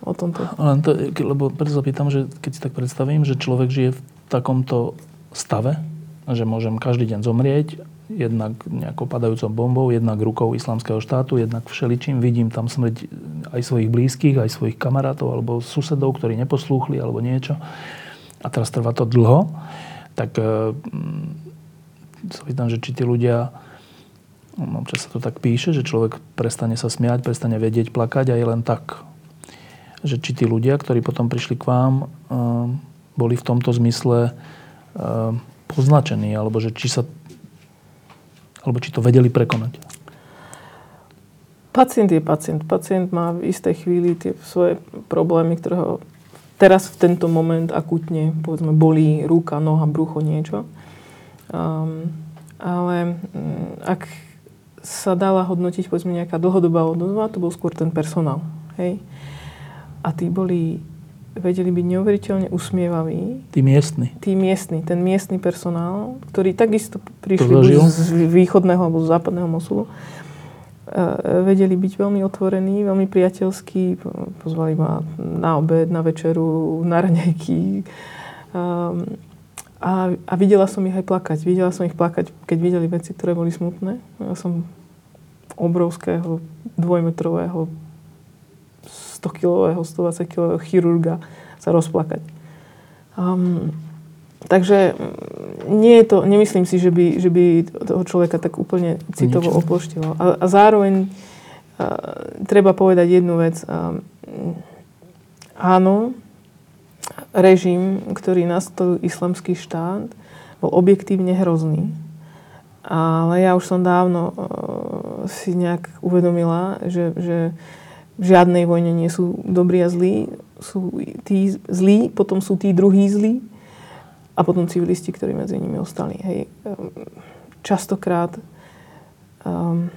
o tomto. Len to, lebo preto sa pýtam, že keď si tak predstavím, že človek žije v takomto stave, že môžem každý deň zomrieť, jednak nejakou padajúcou bombou, jednak rukou islamského štátu, jednak všeličím. Vidím tam smrť aj svojich blízkych, aj svojich kamarátov alebo susedov, ktorí neposlúchli alebo niečo. A teraz trvá to dlho tak e, mm, sa pýtam, že či tí ľudia, no, občas sa to tak píše, že človek prestane sa smiať, prestane vedieť, plakať a je len tak. Že či tí ľudia, ktorí potom prišli k vám, e, boli v tomto zmysle e, poznačení, alebo že či sa alebo či to vedeli prekonať. Pacient je pacient. Pacient má v istej chvíli tie svoje problémy, ktoré ho teraz v tento moment akutne, povedzme, bolí ruka, noha, brucho, niečo. Um, ale um, ak sa dala hodnotiť, povedzme, nejaká dlhodobá odozva, to bol skôr ten personál. Hej? A tí boli, vedeli byť neuveriteľne usmievaví. Tí miestni. Tí miestni, ten miestny personál, ktorý takisto prišli z východného alebo z západného Mosulu vedeli byť veľmi otvorení, veľmi priateľskí. Pozvali ma na obed, na večeru, na raňajky. Um, a, a videla som ich aj plakať. Videla som ich plakať, keď videli veci, ktoré boli smutné. Ja som obrovského, dvojmetrového, 100-kilového, 120-kilového chirurga sa rozplakať. Um, takže mm, nie je to, nemyslím si, že by, že by toho človeka tak úplne citovo Niečo. oploštilo. A, a zároveň uh, treba povedať jednu vec. Um, áno, režim, ktorý nastolil islamský štát, bol objektívne hrozný. Ale ja už som dávno uh, si nejak uvedomila, že, že v žiadnej vojne nie sú dobrí a zlí. Sú tí zlí, potom sú tí druhí zlí a potom civilisti, ktorí medzi nimi ostali. Hej. Um, častokrát um,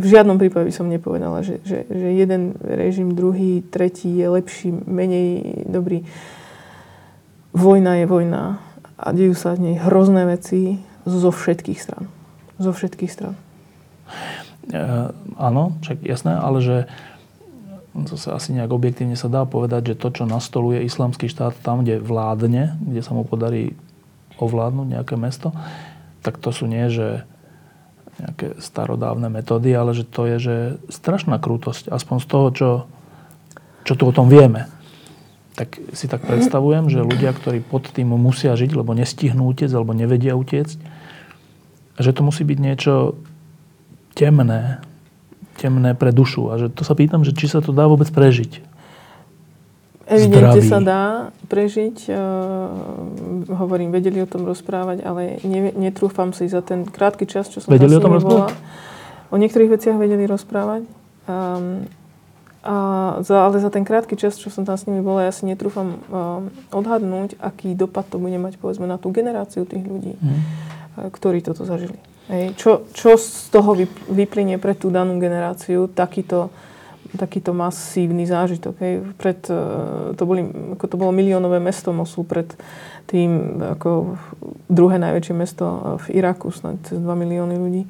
v žiadnom prípade by som nepovedala, že, že, že jeden režim, druhý, tretí je lepší, menej dobrý. Vojna je vojna a dejú sa v nej hrozné veci zo všetkých stran. Zo všetkých stran. E, áno, však jasné, ale že to sa asi nejak objektívne sa dá povedať, že to, čo nastoluje islamský štát tam, kde vládne, kde sa mu podarí ovládnuť nejaké mesto, tak to sú nie, že nejaké starodávne metódy, ale že to je že strašná krútosť. Aspoň z toho, čo, čo tu o tom vieme tak si tak predstavujem, že ľudia, ktorí pod tým musia žiť, lebo nestihnú utiecť, alebo nevedia utiecť, že to musí byť niečo temné, temné pre dušu. A že to sa pýtam, že či sa to dá vôbec prežiť. Evidentne sa dá prežiť. Uh, hovorím, vedeli o tom rozprávať, ale ne, netrúfam si za ten krátky čas, čo som vedeli o tom rozprávať? O niektorých veciach vedeli rozprávať. Um, a za, ale za ten krátky čas, čo som tam s nimi bola, ja si netrúfam uh, odhadnúť, aký dopad to bude mať povedzme na tú generáciu tých ľudí, mm. ktorí toto zažili. Hej. Čo, čo z toho vyplynie pre tú danú generáciu takýto, takýto masívny zážitok. Hej. Pred, uh, to, boli, ako to bolo miliónové mesto Mosul pred tým ako druhé najväčšie mesto v Iraku, snad cez 2 milióny ľudí.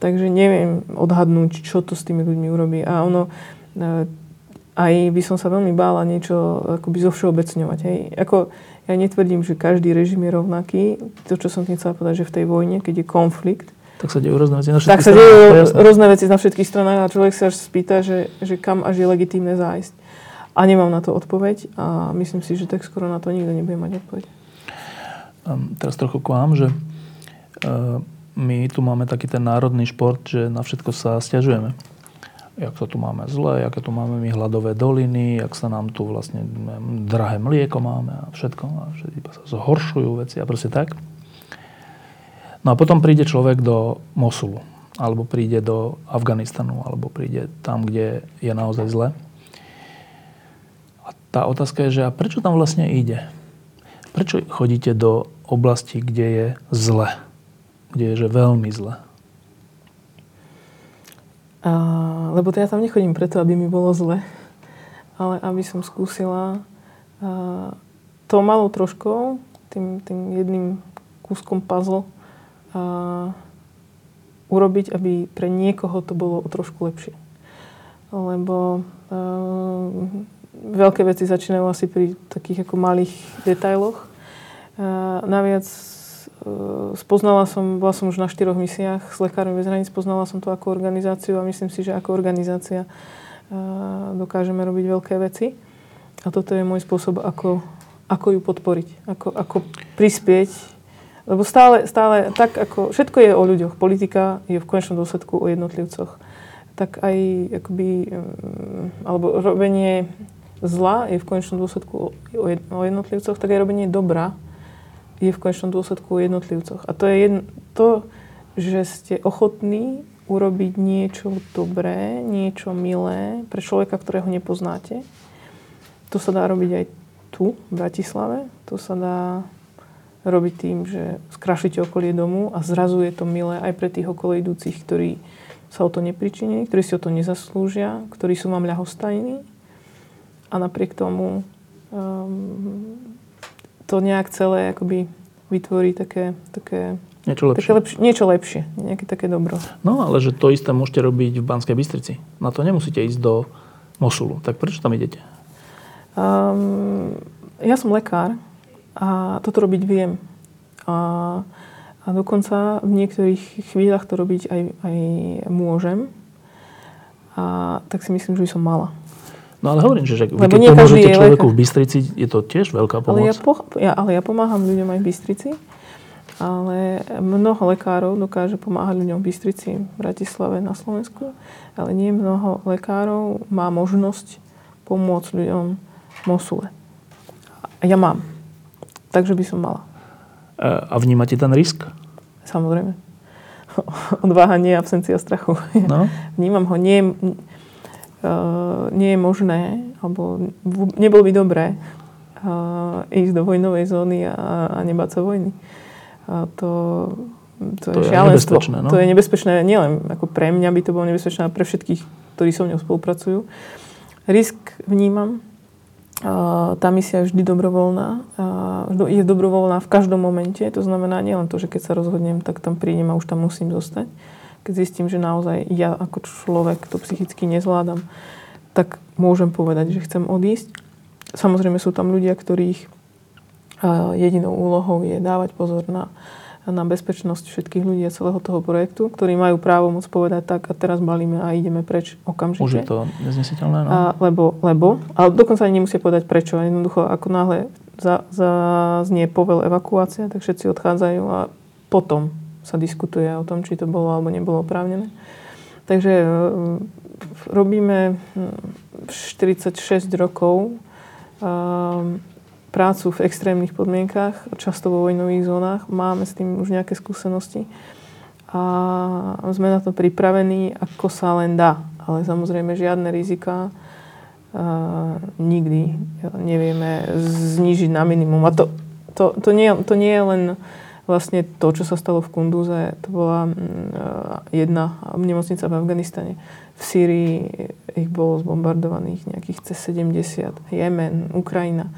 Takže neviem odhadnúť, čo to s tými ľuďmi urobí. A ono, E, aj by som sa veľmi bála niečo akoby zovšeobecňovať. Hej. Ako, ja netvrdím, že každý režim je rovnaký. To, čo som tým chcela povedať, že v tej vojne, keď je konflikt, tak sa dejú rôzne veci na všetkých tak sa dejú rôzne veci na všetkých stranách a človek sa až spýta, že, že kam až je legitímne zájsť. A nemám na to odpoveď a myslím si, že tak skoro na to nikto nebude mať odpoveď. Um, teraz trochu k vám, že uh, my tu máme taký ten národný šport, že na všetko sa stiažujeme jak to tu máme zle, aké tu máme my hladové doliny, jak sa nám tu vlastne drahé mlieko máme a všetko. A iba sa zhoršujú veci a proste tak. No a potom príde človek do Mosulu, alebo príde do Afganistanu, alebo príde tam, kde je naozaj zle. A tá otázka je, že a prečo tam vlastne ide? Prečo chodíte do oblasti, kde je zle? Kde je že veľmi zle? A, lebo to ja tam nechodím preto, aby mi bolo zle, ale aby som skúsila a, to malou troškou, tým, tým jedným kúskom puzzle a, urobiť, aby pre niekoho to bolo o trošku lepšie. Lebo a, veľké veci začínajú asi pri takých ako malých detailoch. A, naviac spoznala som, bola som už na štyroch misiách s Lekármi bez hraníc, spoznala som to ako organizáciu a myslím si, že ako organizácia eh, dokážeme robiť veľké veci. A toto je môj spôsob, ako, ako ju podporiť, ako, ako prispieť. Lebo stále, stále tak ako, všetko je o ľuďoch. Politika je v konečnom dôsledku o jednotlivcoch. Tak aj akoby, mm, alebo robenie zla je v konečnom dôsledku o jednotlivcoch, tak aj robenie dobra je v konečnom dôsledku o jednotlivcoch. A to je jedno, to, že ste ochotní urobiť niečo dobré, niečo milé pre človeka, ktorého nepoznáte. To sa dá robiť aj tu, v Bratislave. To sa dá robiť tým, že skrašíte okolie domu a zrazu je to milé aj pre tých okolo idúcich, ktorí sa o to nepričinili, ktorí si o to nezaslúžia, ktorí sú vám ľahostajní a napriek tomu um, to nejak celé akoby vytvorí také, také Niečo lepšie. Také lepšie, niečo lepšie, nejaké také dobro. No, ale že to isté môžete robiť v Banskej Bystrici. Na to nemusíte ísť do Mosulu. Tak prečo tam idete? Um, ja som lekár A toto robiť viem. A, a dokonca v niektorých chvíľach to robiť aj, aj môžem. A tak si myslím, že by som mala. No ale hovorím, že, že vy keď pomôžete človeku v Bystrici, je to tiež veľká pomoc. Ale ja, po, ja, ale ja pomáham ľuďom aj v Bystrici. Ale mnoho lekárov dokáže pomáhať ľuďom v Bystrici, v Bratislave, na Slovensku. Ale nie mnoho lekárov má možnosť pomôcť ľuďom v Mosule. A ja mám. Takže by som mala. A vnímate ten risk? Samozrejme. [laughs] Odváha nie absencia strachu. No. Vnímam ho. Nie, nie je možné, alebo nebolo by dobré uh, ísť do vojnovej zóny a, a nebáť sa vojny. A to, to, to je, je šialenstvo. No? To je nebezpečné nielen ako pre mňa by to bolo nebezpečné, ale pre všetkých, ktorí so mnou spolupracujú. Risk vnímam. Uh, tá misia je vždy dobrovoľná. Je dobrovoľná v každom momente. To znamená nielen to, že keď sa rozhodnem, tak tam prídem a už tam musím zostať keď zistím, že naozaj ja ako človek to psychicky nezvládam, tak môžem povedať, že chcem odísť. Samozrejme sú tam ľudia, ktorých jedinou úlohou je dávať pozor na, na bezpečnosť všetkých ľudí a celého toho projektu, ktorí majú právo môcť povedať tak a teraz balíme a ideme preč okamžite. Už je to neznesiteľné, no? A, lebo, lebo, ale dokonca ani nemusia povedať prečo. Jednoducho, ako náhle za, za, znie povel evakuácia, tak všetci odchádzajú a potom sa diskutuje o tom, či to bolo alebo nebolo oprávnené. Takže e, robíme 46 rokov e, prácu v extrémnych podmienkach, často vo vojnových zónach. Máme s tým už nejaké skúsenosti a sme na to pripravení, ako sa len dá. Ale samozrejme žiadne rizika uh, nikdy nevieme znížiť na minimum. A to, to, to, nie, to nie je len vlastne to, čo sa stalo v Kunduze, to bola mm, eh, jedna nemocnica v Afganistane. V Sýrii ich bolo zbombardovaných nejakých cez 70. Jemen, Ukrajina.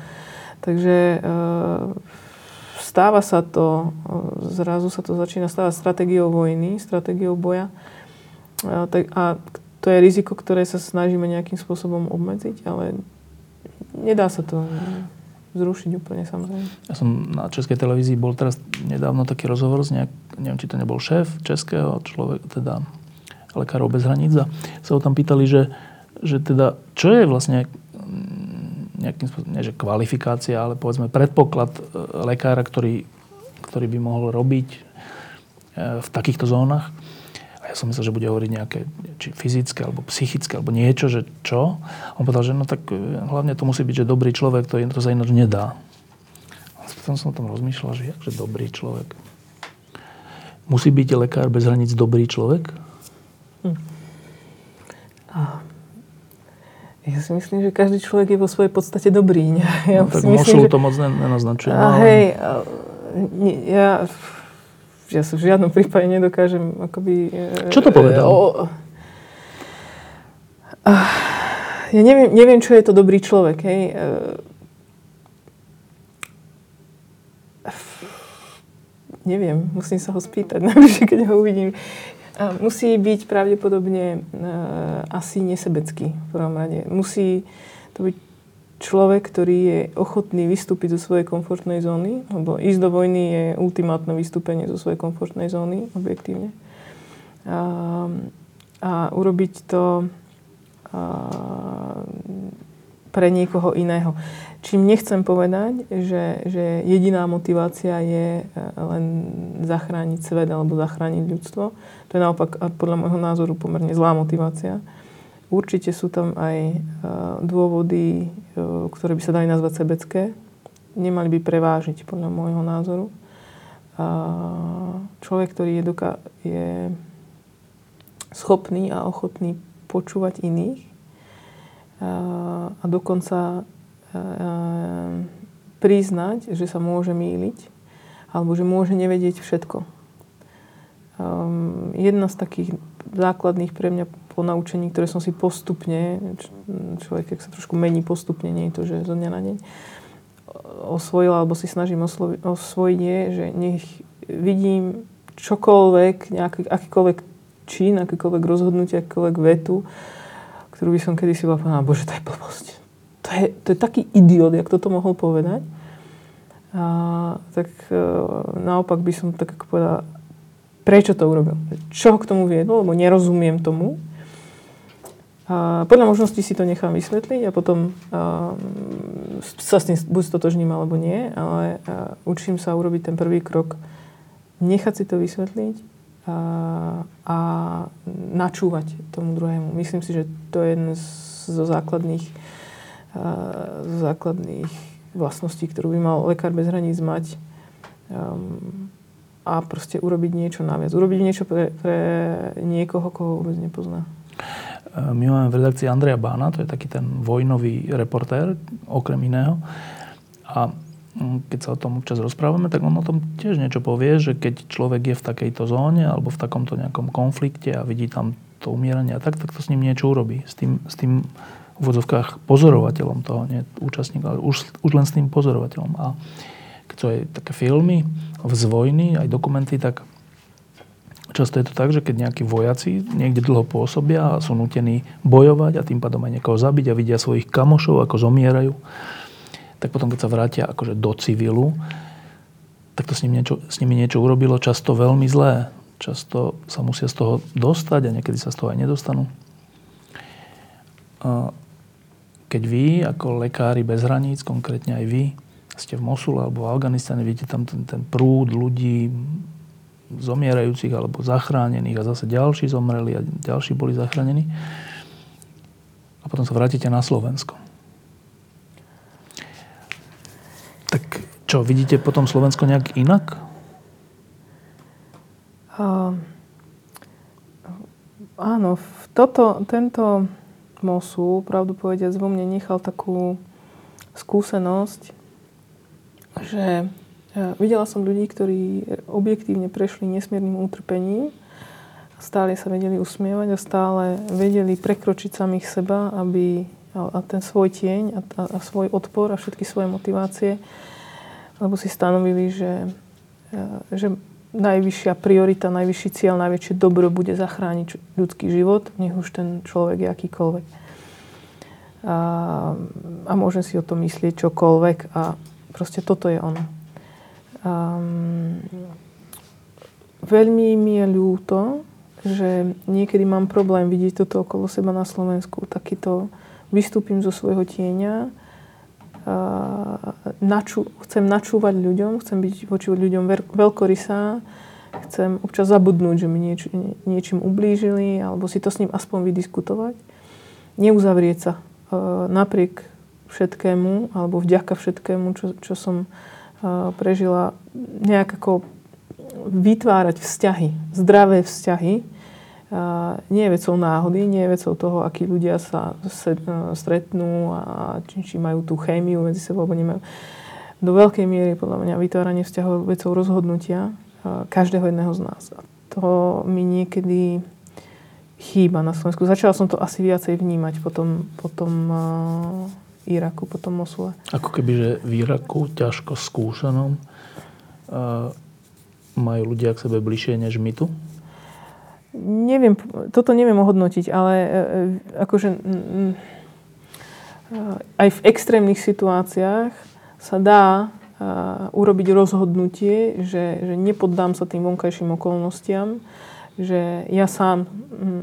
Takže eh, stáva sa to, eh, zrazu sa to začína stávať stratégiou vojny, stratégiou boja. A to je riziko, ktoré sa snažíme nejakým spôsobom obmedziť, ale nedá sa to zrušiť úplne samozrejme. Ja som na Českej televízii bol teraz nedávno taký rozhovor s nejak, neviem, či to nebol šéf českého človek, teda lekárov bez hraníc a sa ho tam pýtali, že, že teda, čo je vlastne mm, nejakým spôsobom, nie že kvalifikácia, ale povedzme predpoklad e, lekára, ktorý, ktorý by mohol robiť e, v takýchto zónach. A ja som myslel, že bude hovoriť nejaké či fyzické, alebo psychické, alebo niečo, že čo. On povedal, že no tak e, hlavne to musí byť, že dobrý človek, to, to sa ináč nedá. A potom som o tom rozmýšľal, že jakže dobrý človek. Musí byť lekár bez hraníc dobrý človek? Hm. Ja si myslím, že každý človek je vo svojej podstate dobrý. [laughs] Ja no, tak myslím, že... to moc nenaznačuje. A, no, hej, ja ja sa v žiadnom prípade nedokážem akoby... Čo to povedal? O, ja neviem, neviem, čo je to dobrý človek. Hej. Neviem, musím sa ho spýtať, [laughs] najbližšie, keď ho uvidím. Musí byť pravdepodobne asi nesebecký v prvom rade. Musí to byť človek, ktorý je ochotný vystúpiť zo svojej komfortnej zóny, lebo ísť do vojny je ultimátne vystúpenie zo svojej komfortnej zóny, objektívne. A, a urobiť to a, pre niekoho iného. Čím nechcem povedať, že, že jediná motivácia je len zachrániť svet alebo zachrániť ľudstvo. To je naopak podľa môjho názoru pomerne zlá motivácia. Určite sú tam aj e, dôvody, e, ktoré by sa dali nazvať sebecké. Nemali by prevážiť, podľa môjho názoru. Človek, ktorý je, doka- je schopný a ochotný počúvať iných a dokonca priznať, že sa môže míliť alebo že môže nevedieť všetko. Um, jedna z takých základných pre mňa ponaučení, ktoré som si postupne, človek, ak sa trošku mení postupne, nie je to, že zo dňa na deň, osvojil alebo si snažím oslovi, osvojiť je, že nech vidím čokoľvek, nejaký, akýkoľvek čin, akýkoľvek rozhodnutie, akýkoľvek vetu, ktorú by som kedysi bola povedala, bože, to je blbosť. To je, to je taký idiot, jak toto mohol povedať. A, tak e, naopak by som tak ako povedala, prečo to urobil? Čo ho k tomu viedlo? Lebo nerozumiem tomu. Podľa možností si to nechám vysvetliť a potom sa s tým buď stotožním alebo nie, ale učím sa urobiť ten prvý krok, nechať si to vysvetliť a, načúvať tomu druhému. Myslím si, že to je jeden zo základných, zo základných vlastností, ktorú by mal lekár bez hraníc mať um, a proste urobiť niečo naviac. Urobiť niečo pre, pre niekoho, koho vôbec nepozná. My máme v redakcii Andreja Bána, to je taký ten vojnový reportér, okrem iného. A mm, keď sa o tom občas rozprávame, tak on o tom tiež niečo povie, že keď človek je v takejto zóne alebo v takomto nejakom konflikte a vidí tam to umieranie a tak, tak to s ním niečo urobí. S tým, s tým v úvodzovkách pozorovateľom toho, nie účastníkom, ale už, už len s tým pozorovateľom. A keď sú aj také filmy z vojny, aj dokumenty, tak Často je to tak, že keď nejakí vojaci niekde dlho pôsobia a sú nutení bojovať a tým pádom aj niekoho zabiť a vidia svojich kamošov, ako zomierajú, tak potom, keď sa vrátia akože do civilu, tak to s, ním niečo, s nimi niečo urobilo často veľmi zlé. Často sa musia z toho dostať a niekedy sa z toho aj nedostanú. Keď vy, ako lekári bez hraníc, konkrétne aj vy, ste v Mosule alebo v Afganistane, vidíte tam ten, ten prúd ľudí, zomierajúcich alebo zachránených a zase ďalší zomreli a ďalší boli zachránení. A potom sa vrátite na Slovensko. Tak čo, vidíte potom Slovensko nejak inak? Uh, áno, toto, tento Mosul, pravdu povediac, vo mne nechal takú skúsenosť, že Videla som ľudí, ktorí objektívne prešli nesmiernym utrpením, stále sa vedeli usmievať a stále vedeli prekročiť samých seba, aby a ten svoj tieň a, a, a svoj odpor a všetky svoje motivácie, lebo si stanovili, že, že najvyššia priorita, najvyšší cieľ, najväčšie dobro bude zachrániť ľudský život, nech už ten človek je akýkoľvek. A, a môžem si o tom myslieť čokoľvek a proste toto je ono. Um, veľmi mi je ľúto, že niekedy mám problém vidieť toto okolo seba na Slovensku. Takýto vystúpim zo svojho tieňa, uh, naču, chcem načúvať ľuďom, chcem byť voči ľuďom veľkorysá, chcem občas zabudnúť, že mi nieč, niečím ublížili, alebo si to s ním aspoň vydiskutovať. Neuzavrieť sa uh, napriek všetkému, alebo vďaka všetkému, čo, čo som prežila nejak ako vytvárať vzťahy, zdravé vzťahy. Nie je vecou náhody, nie je vecou toho, akí ľudia sa stretnú a či majú tú chémiu medzi sebou, alebo nemajú. Do veľkej miery podľa mňa vytváranie vzťahov vecou rozhodnutia každého jedného z nás. A to mi niekedy chýba na Slovensku. Začala som to asi viacej vnímať potom, potom Iraku, potom Mosule. Ako keby, že v Iraku, ťažko skúšanom, uh, majú ľudia k sebe bližšie než my tu? Neviem, toto neviem ohodnotiť, ale uh, akože uh, aj v extrémnych situáciách sa dá uh, urobiť rozhodnutie, že, že nepoddám sa tým vonkajším okolnostiam, že ja sám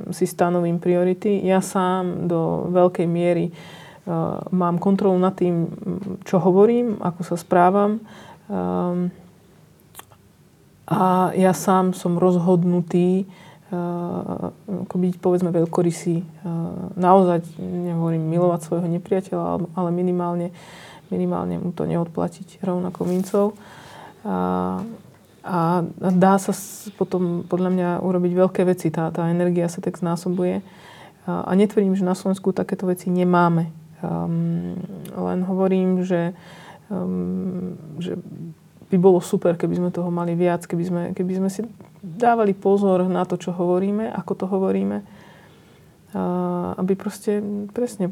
si stanovím priority, ja sám do veľkej miery Eh, mám kontrolu nad tým, čo hovorím, ako sa správam. Ehm, a ja sám som rozhodnutý eh, ako byť, povedzme, veľkorysý. Eh, naozaj, nehovorím milovať svojho nepriateľa, ale minimálne, minimálne mu to neodplatiť rovnako mincov. A, dá sa potom podľa mňa urobiť veľké veci. Tá, tá energia sa tak znásobuje. A netvrdím, že na Slovensku takéto veci nemáme. Um, len hovorím, že, um, že by bolo super, keby sme toho mali viac, keby sme, keby sme si dávali pozor na to, čo hovoríme, ako to hovoríme. Uh, aby proste presne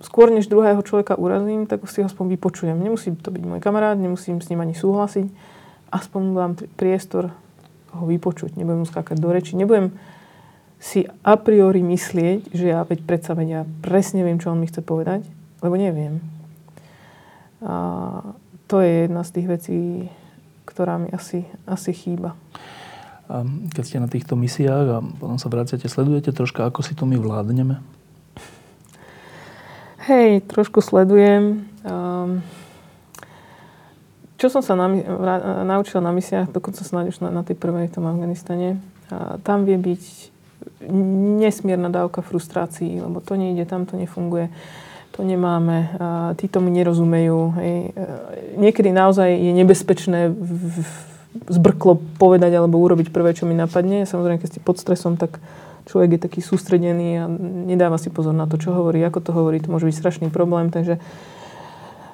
skôr než druhého človeka urazím, tak si ho aspoň vypočujem. Nemusí to byť môj kamarát, nemusím s ním ani súhlasiť. Aspoň dám priestor ho vypočuť. Nebudem mu skákať do reči. Nebudem si a priori myslieť, že ja veď predsa veď ja presne viem, čo on mi chce povedať, lebo neviem. A to je jedna z tých vecí, ktorá mi asi, asi chýba. A keď ste na týchto misiách a potom sa vraciate, sledujete troška, ako si to my vládneme? Hej, trošku sledujem. Um, čo som sa na, naučila na misiách, dokonca snáď už na, na tej prvej v tom Afganistane, a tam vie byť nesmierna dávka frustrácií, lebo to nejde, tam to nefunguje, to nemáme, tí tomu nerozumejú. Hej. Niekedy naozaj je nebezpečné v, zbrklo povedať alebo urobiť prvé, čo mi napadne. Samozrejme, keď ste pod stresom, tak človek je taký sústredený a nedáva si pozor na to, čo hovorí, ako to hovorí. To môže byť strašný problém, takže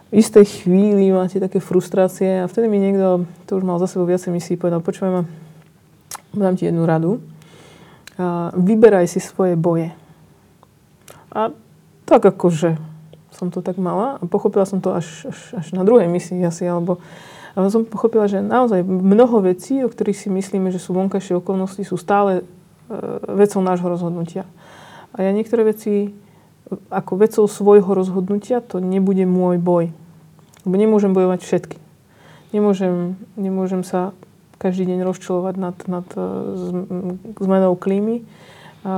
v istej chvíli máte také frustrácie a vtedy mi niekto, to už mal za sebou viacej misií, povedal, počúvaj ma, dám ti jednu radu. Vyberaj si svoje boje. A tak akože som to tak mala a pochopila som to až, až, až na druhej misii asi, alebo ale som pochopila, že naozaj mnoho vecí, o ktorých si myslíme, že sú vonkajšie okolnosti, sú stále E, vecou nášho rozhodnutia. A ja niektoré veci ako vecou svojho rozhodnutia to nebude môj boj. Lebo nemôžem bojovať všetky. Nemôžem, nemôžem sa každý deň rozčulovať nad, nad e, zmenou klímy. A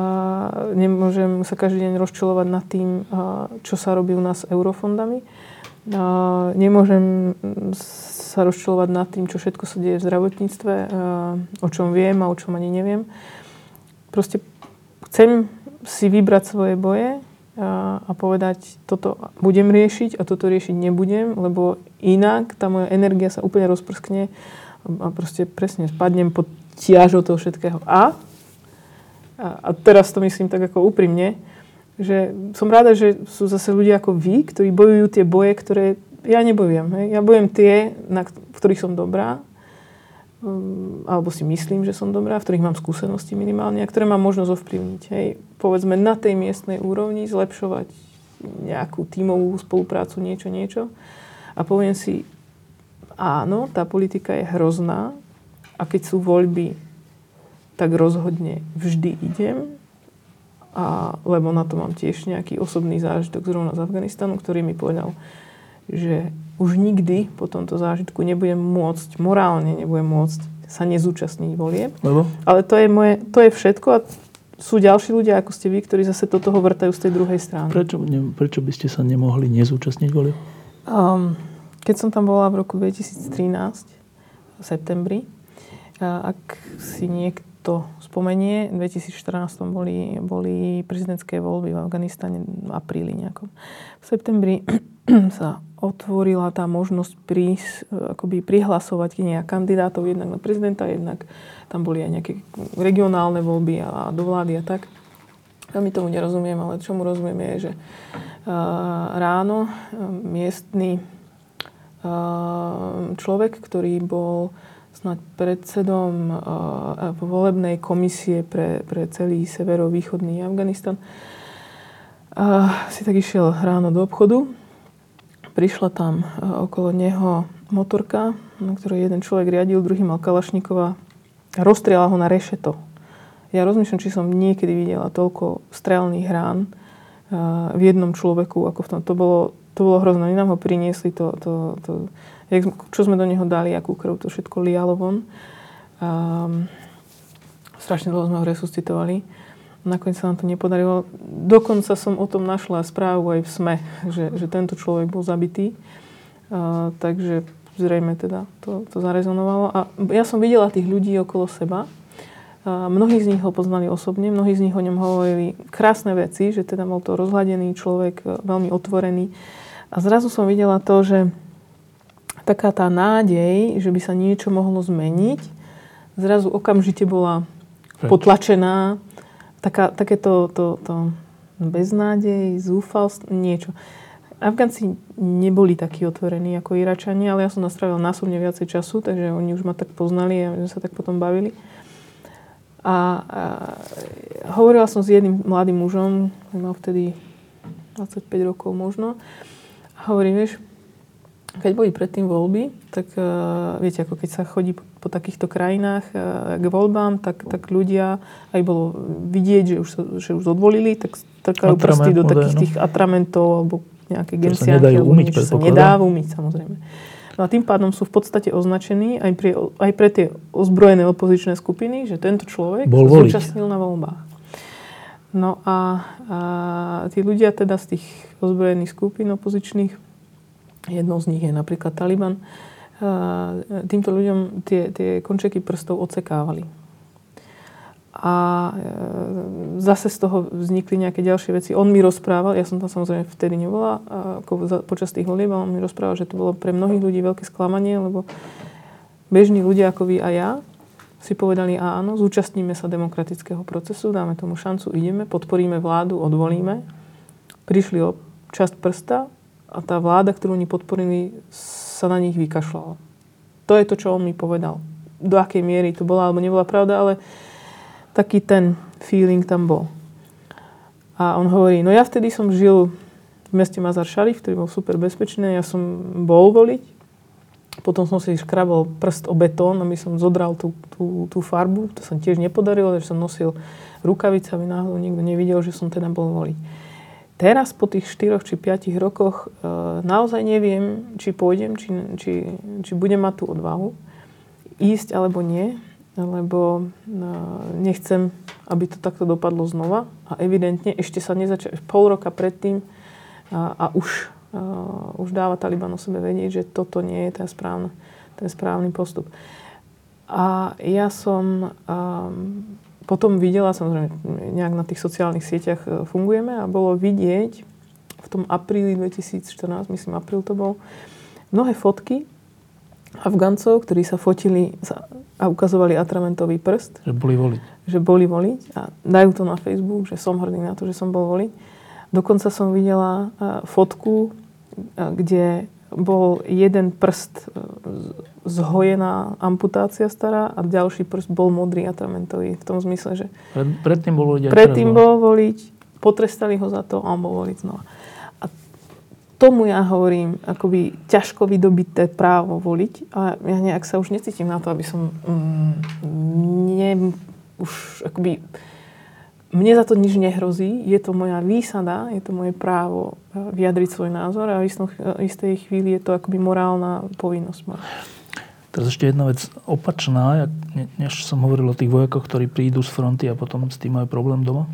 nemôžem sa každý deň rozčulovať nad tým, čo sa robí u nás s eurofondami. A nemôžem sa rozčulovať nad tým, čo všetko sa deje v zdravotníctve, o čom viem a o čom ani neviem proste chcem si vybrať svoje boje a, a povedať, toto budem riešiť a toto riešiť nebudem, lebo inak tá moja energia sa úplne rozprskne a proste presne spadnem pod tiažou toho všetkého. A, a, a teraz to myslím tak ako úprimne, že som rada, že sú zase ľudia ako vy, ktorí bojujú tie boje, ktoré ja nebojujem. Hej. Ja bojujem tie, na, v ktorých som dobrá Hm, alebo si myslím, že som dobrá, v ktorých mám skúsenosti minimálne a ktoré mám možnosť ovplyvniť. Hej, povedzme na tej miestnej úrovni zlepšovať nejakú tímovú spoluprácu, niečo, niečo. A poviem si, áno, tá politika je hrozná a keď sú voľby, tak rozhodne vždy idem, a, lebo na to mám tiež nejaký osobný zážitok zrovna z Afganistanu, ktorý mi povedal, že už nikdy po tomto zážitku nebudem môcť, morálne nebudem môcť sa nezúčastniť volieb. Lebo? Ale to je, moje, to je všetko a sú ďalší ľudia, ako ste vy, ktorí zase do toho vrtajú z tej druhej strany. Prečo, ne, prečo by ste sa nemohli nezúčastniť volieb? Um, keď som tam bola v roku 2013, v septembri, ak si niekto spomenie, v 2014 boli, boli prezidentské voľby v Afganistane v apríli nejakom. V septembri [clears throat] sa otvorila tá možnosť prís, akoby prihlasovať kandidátov jednak na prezidenta, jednak tam boli aj nejaké regionálne voľby a do vlády a tak. Ja mi tomu nerozumiem, ale čomu rozumiem je, že ráno miestny človek, ktorý bol snad predsedom volebnej komisie pre, pre celý severovýchodný Afganistan, si tak išiel ráno do obchodu Prišla tam okolo neho motorka, na ktorej jeden človek riadil, druhý mal Kalašníkova a rozstrieľa ho na rešeto. Ja rozmýšľam, či som niekedy videla toľko strelných rán v jednom človeku, ako v tom. To bolo, to bolo hrozné. Oni nám ho priniesli, to, to, to, čo sme do neho dali, akú krv, to všetko lialo von. Um, strašne dlho sme ho resuscitovali. Nakoniec sa nám to nepodarilo. Dokonca som o tom našla správu aj v SME, že, že tento človek bol zabitý. Uh, takže zrejme teda to, to zarezonovalo. A ja som videla tých ľudí okolo seba. Mnohí z nich ho poznali osobne, mnohí z nich o ňom hovorili krásne veci, že teda bol to rozhľadený človek, uh, veľmi otvorený. A zrazu som videla to, že taká tá nádej, že by sa niečo mohlo zmeniť, zrazu okamžite bola potlačená taká, takéto to, to beznádej, zúfalstvo, niečo. Afgánci neboli takí otvorení ako Iračania, ale ja som nastrávila násobne viacej času, takže oni už ma tak poznali a sme sa tak potom bavili. A, a hovorila som s jedným mladým mužom, mal vtedy 25 rokov možno. A hovorím, vieš, keď boli predtým voľby, tak uh, viete, ako keď sa chodí po, po takýchto krajinách uh, k voľbám, tak, tak ľudia, aj bolo vidieť, že už, sa, že už odvolili, tak strkajú prsty do takých no. tých atramentov alebo nejaké genciánky. Sa nedajú umyť, niečo sa nedá umyť, samozrejme. No a tým pádom sú v podstate označení aj, pri, aj pre tie ozbrojené opozičné skupiny, že tento človek Bol voliť. zúčastnil na voľbách. No a, a tí ľudia teda z tých ozbrojených skupín opozičných, jednou z nich je napríklad Taliban, týmto ľuďom tie, tie končeky prstov odsekávali. A e, zase z toho vznikli nejaké ďalšie veci. On mi rozprával, ja som tam samozrejme vtedy nebola, ako počas tých volieb, on mi rozprával, že to bolo pre mnohých ľudí veľké sklamanie, lebo bežní ľudia ako vy a ja si povedali áno, zúčastníme sa demokratického procesu, dáme tomu šancu, ideme, podporíme vládu, odvolíme. Prišli o časť prsta a tá vláda, ktorú oni podporili, sa na nich vykašľala. To je to, čo on mi povedal. Do akej miery to bola alebo nebola pravda, ale taký ten feeling tam bol. A on hovorí, no ja vtedy som žil v meste Mazar Sharif, ktorý bol super bezpečný, ja som bol voliť, potom som si škrabal prst o betón, aby som zodral tú, tú, tú farbu, to sa tiež nepodarilo, že som nosil rukavice, aby náhodou nikto nevidel, že som teda bol voliť. Teraz po tých 4 či 5 rokoch e, naozaj neviem, či pôjdem, či, či, či budem mať tú odvahu ísť alebo nie, lebo nechcem, aby to takto dopadlo znova. A evidentne ešte sa nezačal, pol roka predtým a, a už, a, už dáva Taliban o sebe vedieť, že toto nie je ten správny, ten správny postup. A ja som a, potom videla, samozrejme, nejak na tých sociálnych sieťach e, fungujeme a bolo vidieť v tom apríli 2014, myslím apríl to bol, mnohé fotky Afgancov, ktorí sa fotili a ukazovali atramentový prst. Že boli voliť. Že boli voliť a dajú to na Facebook, že som hrdý na to, že som bol voliť. Dokonca som videla fotku, kde bol jeden prst e, zhojená amputácia stará a ďalší prst bol modrý atramentový. V tom zmysle, že... Pred, predtým bol voliť. Predtým bol voliť, potrestali ho za to a on bol voliť znova tomu ja hovorím, akoby ťažko vydobité právo voliť a ja nejak sa už necítim na to, aby som mm, ne, už akoby mne za to nič nehrozí, je to moja výsada, je to moje právo eh, vyjadriť svoj názor a v istej chvíli je to akoby morálna povinnosť. Teraz ešte jedna vec opačná, než som hovoril o tých vojakoch, ktorí prídu z fronty a potom s tým majú problém doma.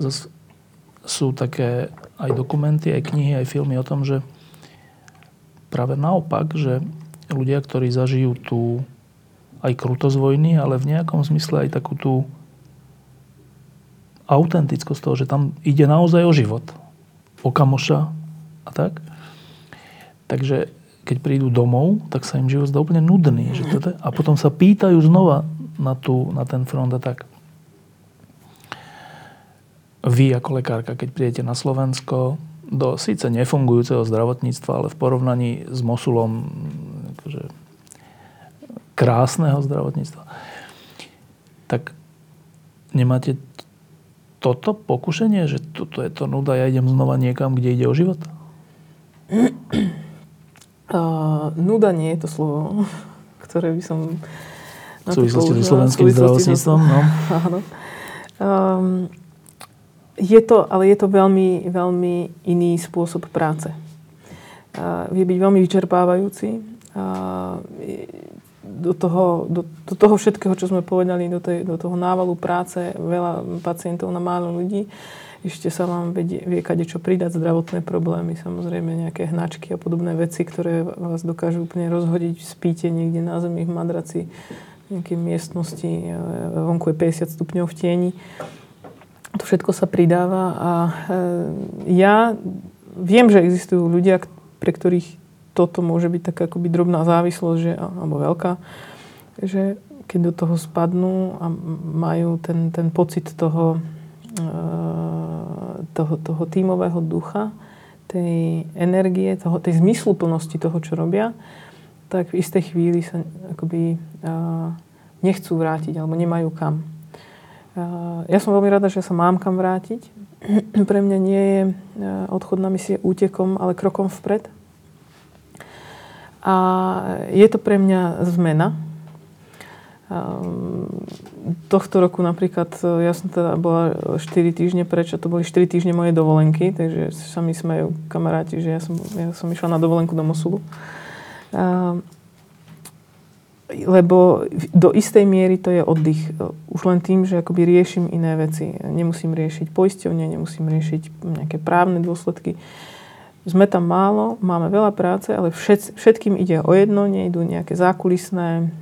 Zas sú také aj dokumenty, aj knihy, aj filmy o tom, že práve naopak, že ľudia, ktorí zažijú tú aj krutosť vojny, ale v nejakom zmysle aj takú tú autentickosť toho, že tam ide naozaj o život. O kamoša a tak. Takže keď prídu domov, tak sa im život zdá úplne nudný. Že teda, a potom sa pýtajú znova na, tú, na ten front a tak vy ako lekárka, keď prídete na Slovensko do síce nefungujúceho zdravotníctva, ale v porovnaní s Mosulom akože, krásneho zdravotníctva, tak nemáte toto pokušenie, že toto je to nuda, ja idem znova niekam, kde ide o život? [clears throat] Uh, nuda nie je to slovo, ktoré by som... V súvislosti so slovenským zdravotníctvom, no. [laughs] Áno. Um, je to, ale je to veľmi, veľmi iný spôsob práce. Vie byť veľmi vyčerpávajúci. Do toho, do, do toho všetkého, čo sme povedali, do, tej, do toho návalu práce, veľa pacientov na málo ľudí, ešte sa vám vie, vie kade čo pridať, zdravotné problémy, samozrejme nejaké hnačky a podobné veci, ktoré vás dokážu úplne rozhodiť, spíte niekde na zemi v madraci, v nejakej miestnosti, vonku je 50 stupňov v tieni to všetko sa pridáva a e, ja viem, že existujú ľudia, pre ktorých toto môže byť taká akoby drobná závislosť, že, alebo veľká, že keď do toho spadnú a majú ten, ten pocit toho, e, toho, toho tímového ducha, tej energie, toho, tej zmysluplnosti toho, čo robia, tak v istej chvíli sa akoby uh, nechcú vrátiť alebo nemajú kam. Ja som veľmi rada, že sa mám kam vrátiť. [clears throat] Pre mňa nie je e, odchod na misie útekom, ale krokom vpred. A je to pre mňa zmena. Tohto roku napríklad, e, ja som teda bola 4 týždne preč a to boli 4 týždne moje dovolenky, takže sa mi smejú kamaráti, že ja som, ja som išla na dovolenku do Mosulu lebo do istej miery to je oddych. Už len tým, že akoby riešim iné veci. Nemusím riešiť poisťovne, nemusím riešiť nejaké právne dôsledky. Sme tam málo, máme veľa práce, ale všet, všetkým ide o jedno, nejdú nejaké zákulisné,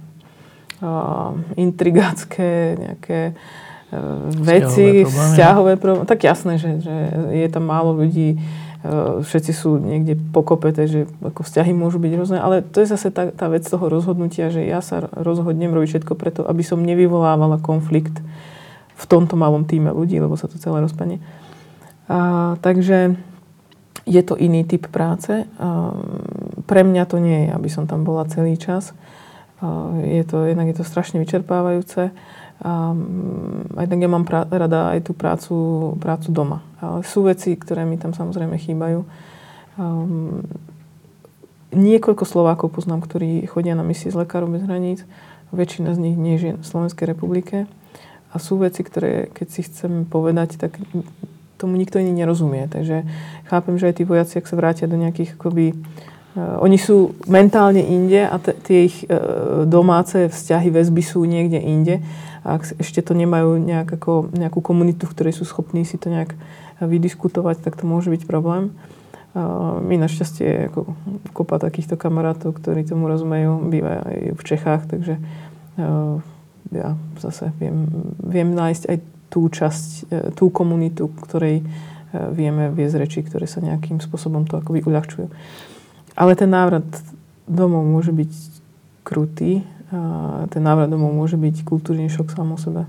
uh, intrigácké, nejaké uh, veci, vzťahové problémy. Tak jasné, že, že je tam málo ľudí, všetci sú niekde pokopete, že ako vzťahy môžu byť rôzne, ale to je zase tá, tá vec toho rozhodnutia, že ja sa rozhodnem robiť všetko preto, aby som nevyvolávala konflikt v tomto malom týme ľudí, lebo sa to celé rozpadne. A, takže je to iný typ práce. A, pre mňa to nie je, aby som tam bola celý čas. A, je to, jednak je to strašne vyčerpávajúce. A aj tak ja mám pra- rada aj tú prácu, prácu doma. Ale sú veci, ktoré mi tam samozrejme chýbajú. Um, niekoľko Slovákov poznám, ktorí chodia na misie z Lekárov bez hraníc. Väčšina z nich nie žije v Slovenskej republike. A sú veci, ktoré keď si chcem povedať, tak tomu nikto iný nerozumie. Takže chápem, že aj tí vojaci, ak sa vrátia do nejakých akoby, uh, oni sú mentálne inde a t- tie ich uh, domáce vzťahy, väzby sú niekde inde ak ešte to nemajú nejak ako, nejakú komunitu, v ktorej sú schopní si to nejak vydiskutovať, tak to môže byť problém. My našťastie ako kopa takýchto kamarátov, ktorí tomu rozumejú, býva aj v Čechách, takže ja zase viem, viem nájsť aj tú časť, tú komunitu, ktorej vieme viesť reči, ktoré sa nejakým spôsobom to akoby uľahčujú. Ale ten návrat domov môže byť krutý ten návrat domov môže byť kultúrny šok sám o sebe.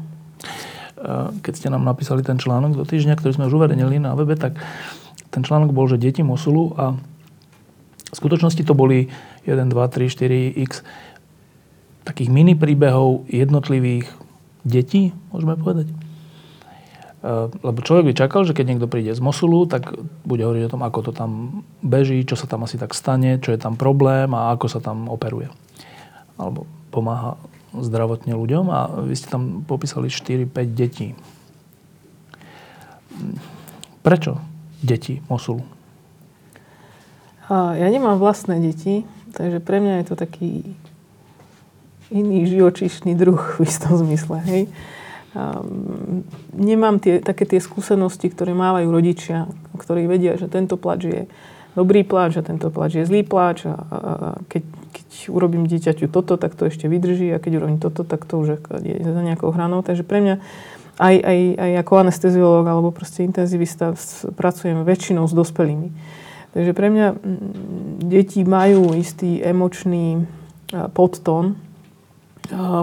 Keď ste nám napísali ten článok do týždňa, ktorý sme už uverejnili na webe, tak ten článok bol, že deti Mosulu a v skutočnosti to boli 1, 2, 3, 4, x takých mini príbehov jednotlivých detí, môžeme povedať. Lebo človek by čakal, že keď niekto príde z Mosulu, tak bude hovoriť o tom, ako to tam beží, čo sa tam asi tak stane, čo je tam problém a ako sa tam operuje. Alebo pomáha zdravotne ľuďom a vy ste tam popísali 4-5 detí. Prečo deti Mosulu? Ja nemám vlastné deti, takže pre mňa je to taký iný živočíšny druh v istom zmysle. Hej. Nemám tie, také tie skúsenosti, ktoré mávajú rodičia, ktorí vedia, že tento plač je dobrý pláč a tento pláč je zlý pláč a, a, a keď, keď urobím dieťaťu toto, tak to ešte vydrží a keď urobím toto, tak to už je za nejakou hranou. Takže pre mňa aj, aj, aj ako anesteziológ alebo proste intenzivista pracujem väčšinou s dospelými. Takže pre mňa deti majú istý emočný podtón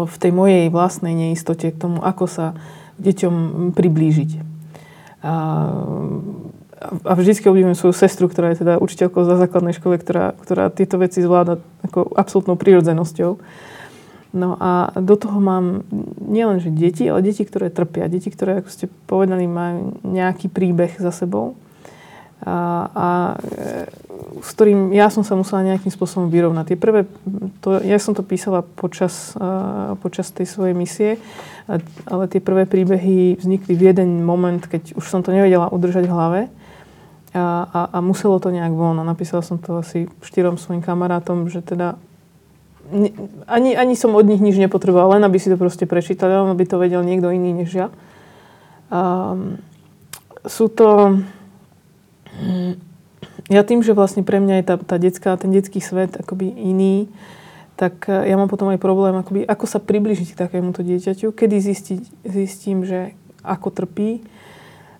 v tej mojej vlastnej neistote k tomu, ako sa deťom priblížiť. A a vždycky obdivujem svoju sestru, ktorá je teda učiteľkou za základnej škole, ktorá, ktorá tieto veci zvláda ako absolútnou prírodzenosťou. No a do toho mám nielen, že deti, ale deti, ktoré trpia. Deti, ktoré, ako ste povedali, majú nejaký príbeh za sebou. A, a e, s ktorým ja som sa musela nejakým spôsobom vyrovnať. Tie prvé, to, ja som to písala počas, uh, počas tej svojej misie, ale tie prvé príbehy vznikli v jeden moment, keď už som to nevedela udržať v hlave a, a, a muselo to nejak von. A napísala som to asi štyrom svojim kamarátom, že teda ne, ani, ani som od nich nič nepotrebovala, len aby si to proste prečítali, len aby to vedel niekto iný než ja. A, sú to... Ja tým, že vlastne pre mňa je tá, tá detská, ten detský svet akoby iný, tak e, ja mám potom aj problém, akoby, ako sa približiť k takémuto dieťaťu, kedy zistiť, zistím, že ako trpí.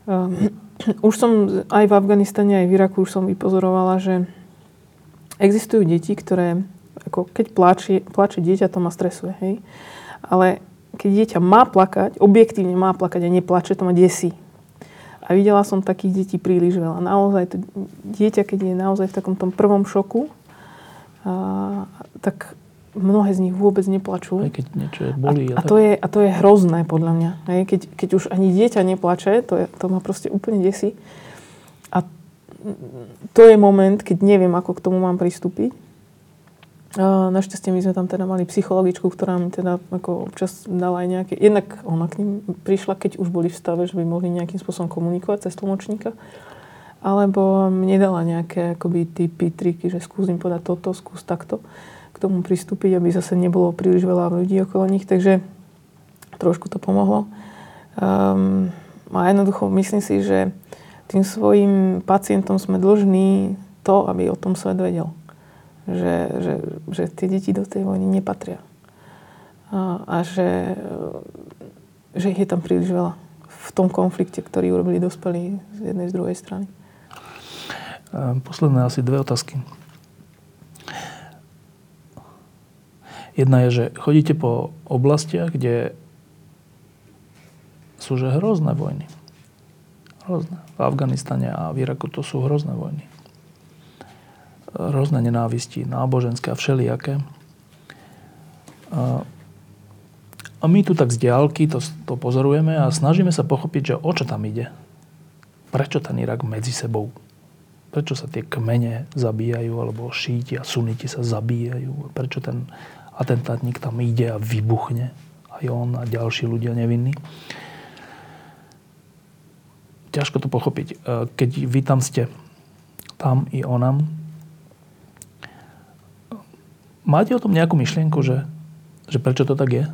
Um, [clears throat] už som aj v Afganistane, aj v Iraku už som vypozorovala, že existujú deti, ktoré, ako keď pláče, pláče dieťa, to ma stresuje, hej. Ale keď dieťa má plakať, objektívne má plakať a neplače, to ma desí. A videla som takých detí príliš veľa. Naozaj to dieťa, keď je naozaj v takom tom prvom šoku, a, tak mnohé z nich vôbec neplačú. Aj keď niečo je bolí. A, a, to je, a to je hrozné podľa mňa. Hej? Keď, keď už ani dieťa neplače, to, je, to ma proste úplne desí. A to je moment, keď neviem, ako k tomu mám pristúpiť. Našťastie my sme tam teda mali psychologičku, ktorá mi teda ako občas dala aj nejaké... Jednak ona k ním prišla, keď už boli v stave, že by mohli nejakým spôsobom komunikovať cez tlmočníka. alebo mne dala nejaké akoby typy, triky, že skúsim podať toto, skús takto k tomu pristúpiť, aby zase nebolo príliš veľa ľudí okolo nich, takže trošku to pomohlo. Um, a jednoducho myslím si, že tým svojim pacientom sme dlžní to, aby o tom svet vedel. Že, že, že tie deti do tej vojny nepatria. A, a že, že ich je tam príliš veľa v tom konflikte, ktorý urobili dospelí z jednej z druhej strany. Posledné asi dve otázky. Jedna je, že chodíte po oblastiach, kde sú že hrozné vojny. Hrozné. V Afganistane a v Iraku to sú hrozné vojny. Hrozné nenávisti, náboženské a všelijaké. A my tu tak z diálky to, to pozorujeme a snažíme sa pochopiť, že o čo tam ide. Prečo ten Irak medzi sebou Prečo sa tie kmene zabíjajú, alebo šíti a suniti sa zabíjajú? Prečo ten atentátnik tam ide a vybuchne? Aj on a ďalší ľudia nevinní. Ťažko to pochopiť. E, keď vy tam ste, tam i onam, máte o tom nejakú myšlienku, že, že prečo to tak je?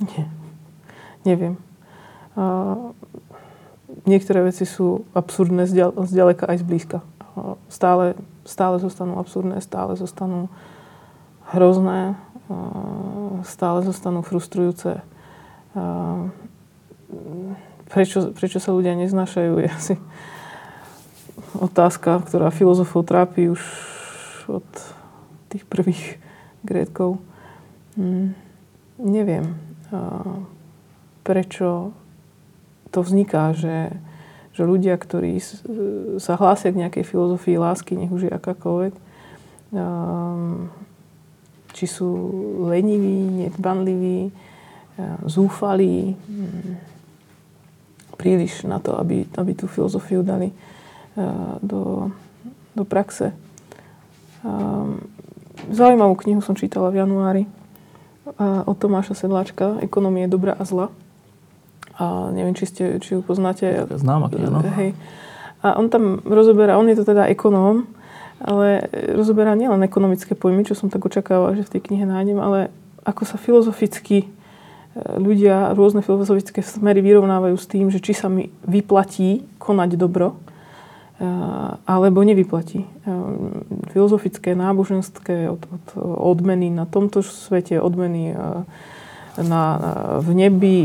Nie. Neviem. Uh, niektoré veci sú absurdné zďaleka aj zblízka. Stále, stále zostanú absurdné, stále zostanú hrozné, stále zostanú frustrujúce. Prečo, prečo sa ľudia neznášajú, je asi otázka, ktorá filozofov trápi už od tých prvých grétkov. Hm, neviem, prečo to vzniká, že, že ľudia, ktorí sa hlásia k nejakej filozofii lásky, nech už je akákoľvek, či sú leniví, nedbanliví, zúfalí, um, príliš na to, aby, aby tú filozofiu dali do, do praxe. Zaujímavú knihu som čítala v januári uh, od Tomáša Sedláčka Ekonomie dobra a zla a neviem, či, ste, či ju poznáte. Známa kniha, Hej. A on tam rozoberá, on je to teda ekonóm, ale rozoberá nielen ekonomické pojmy, čo som tak očakávala, že v tej knihe nájdem, ale ako sa filozoficky e, ľudia, rôzne filozofické smery vyrovnávajú s tým, že či sa mi vyplatí konať dobro, alebo nevyplatí. E, filozofické, náboženské od, od odmeny na tomto svete, odmeny na, v nebi,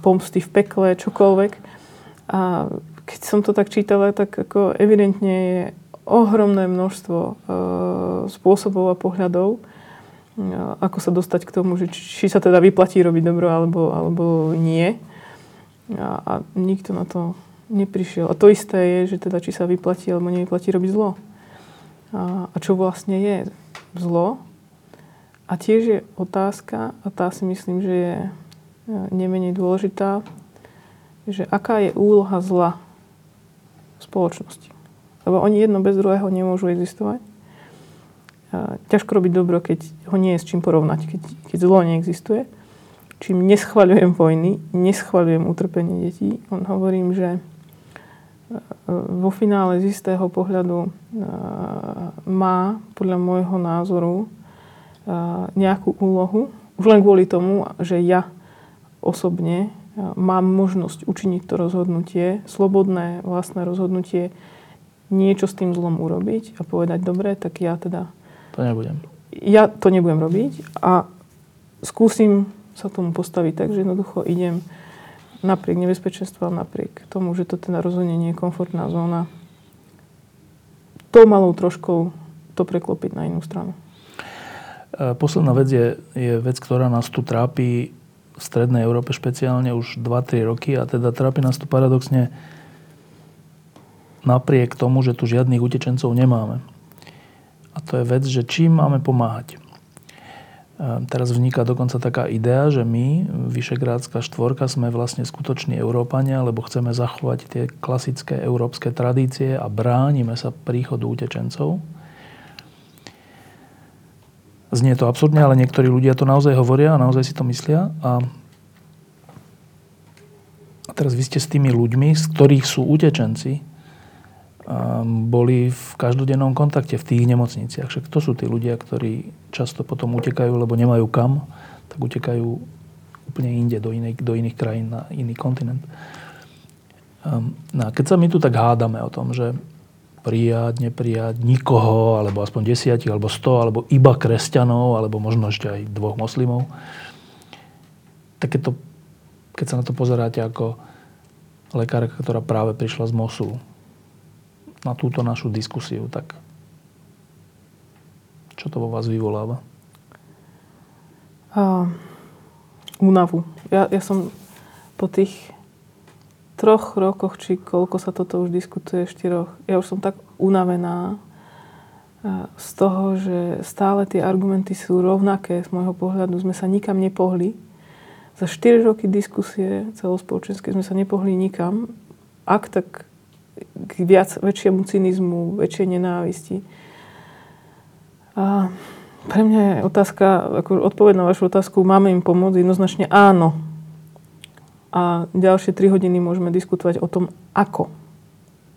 pomsty v pekle, čokoľvek. A keď som to tak čítala, tak ako evidentne je ohromné množstvo spôsobov a pohľadov, ako sa dostať k tomu, že či sa teda vyplatí robiť dobro alebo, alebo nie. A, a nikto na to neprišiel. A to isté je, že teda či sa vyplatí alebo nevyplatí robiť zlo. A, a čo vlastne je zlo, a tiež je otázka, a tá si myslím, že je e, nemenej dôležitá, že aká je úloha zla v spoločnosti. Lebo oni jedno bez druhého nemôžu existovať. A ťažko robiť dobro, keď ho nie je s čím porovnať, keď, keď zlo neexistuje. Čím neschvaľujem vojny, neschvaľujem utrpenie detí, on hovorím, že vo finále z istého pohľadu e, má podľa môjho názoru nejakú úlohu, už len kvôli tomu, že ja osobne mám možnosť učiniť to rozhodnutie, slobodné vlastné rozhodnutie, niečo s tým zlom urobiť a povedať, dobre, tak ja teda... To nebudem. Ja to nebudem robiť a skúsim sa tomu postaviť tak, že jednoducho idem napriek nebezpečenstvám, napriek tomu, že to teda rozhodne nie je komfortná zóna, tou malou troškou to preklopiť na inú stranu. E, posledná vec je, je vec, ktorá nás tu trápi v Strednej Európe špeciálne už 2-3 roky a teda trápi nás tu paradoxne napriek tomu, že tu žiadnych utečencov nemáme. A to je vec, že čím máme pomáhať. Teraz vzniká dokonca taká idea, že my, Vyšegrádska štvorka, sme vlastne skutoční Európania, lebo chceme zachovať tie klasické európske tradície a bránime sa príchodu utečencov. Znie to absurdne, ale niektorí ľudia to naozaj hovoria a naozaj si to myslia. A teraz vy ste s tými ľuďmi, z ktorých sú utečenci, boli v každodennom kontakte v tých nemocniciach. Však to sú tí ľudia, ktorí často potom utekajú, lebo nemajú kam, tak utekajú úplne inde, do, inej, do iných krajín, na iný kontinent. No a keď sa my tu tak hádame o tom, že prijať, neprijať nikoho, alebo aspoň desiatich, alebo sto, alebo iba kresťanov, alebo možno ešte aj dvoch moslimov, tak keď, to, keď sa na to pozeráte ako lekárka, ktorá práve prišla z Mosulu, na túto našu diskusiu, tak čo to vo vás vyvoláva? Uh. Ja, ja som po tých troch rokoch, či koľko sa toto už diskutuje, štyroch, ja už som tak unavená z toho, že stále tie argumenty sú rovnaké z môjho pohľadu. Sme sa nikam nepohli. Za 4 roky diskusie celospoločenské sme sa nepohli nikam. Ak tak k viac, väčšiemu cynizmu, väčšej nenávisti. A pre mňa je otázka, ako odpoveď na vašu otázku, máme im pomôcť? Jednoznačne áno. A ďalšie 3 hodiny môžeme diskutovať o tom, ako.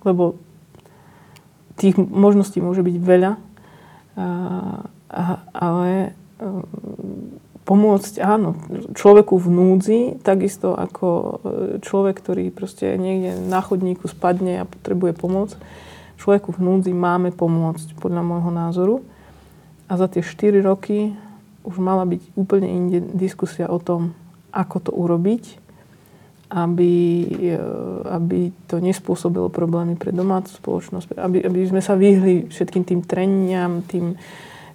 Lebo tých možností môže byť veľa, a, ale pomôcť, áno, človeku v núdzi, takisto ako e, človek, ktorý proste niekde na chodníku spadne a potrebuje pomoc. Človeku v núdzi máme pomôcť, podľa môjho názoru. A za tie 4 roky už mala byť úplne inde diskusia o tom, ako to urobiť, aby, e, aby to nespôsobilo problémy pre domácu spoločnosť, aby, aby sme sa vyhli všetkým tým treniam, tým,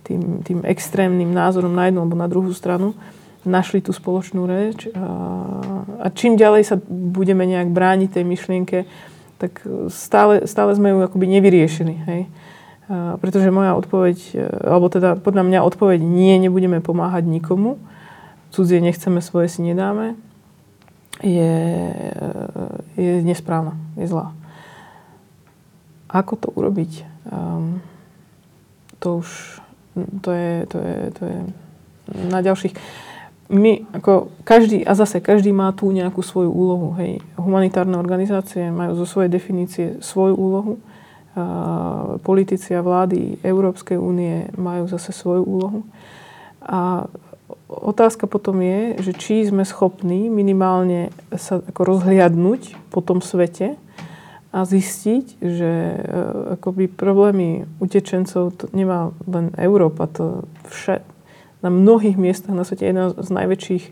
tým, tým extrémnym názorom na jednu alebo na druhú stranu, našli tú spoločnú reč. A, a čím ďalej sa budeme nejak brániť tej myšlienke, tak stále, stále sme ju akoby nevyriešili. Hej? A, pretože moja odpoveď, alebo teda podľa mňa odpoveď nie, nebudeme pomáhať nikomu, cudzie nechceme, svoje si nedáme, je, je nesprávna, je zlá. Ako to urobiť? Um, to už to je, to je, to je na ďalších. My, ako každý, a zase každý má tu nejakú svoju úlohu. Hej. Humanitárne organizácie majú zo svojej definície svoju úlohu. A politici a vlády Európskej únie majú zase svoju úlohu. A otázka potom je, že či sme schopní minimálne sa ako rozhliadnúť po tom svete, a zistiť, že e, akoby problémy utečencov to nemá len Európa, to vše, na mnohých miestach na svete jedna z najväčších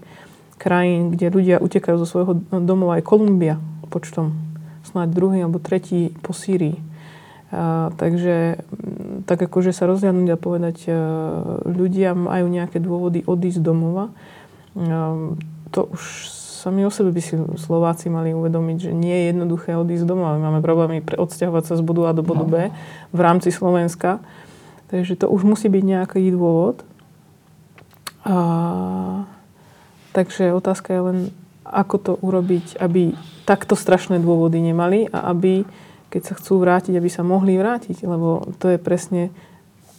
krajín, kde ľudia utekajú zo svojho domova je Kolumbia počtom snáď druhý alebo tretí po Sýrii. A, takže tak akože sa rozhľadnúť a povedať, e, ľudia majú nejaké dôvody odísť domova, a, to už sami o sebe by si Slováci mali uvedomiť, že nie je jednoduché odísť domov. My máme problémy pre odsťahovať sa z bodu A do bodu no. B v rámci Slovenska. Takže to už musí byť nejaký dôvod. A, takže otázka je len, ako to urobiť, aby takto strašné dôvody nemali a aby, keď sa chcú vrátiť, aby sa mohli vrátiť. Lebo to je presne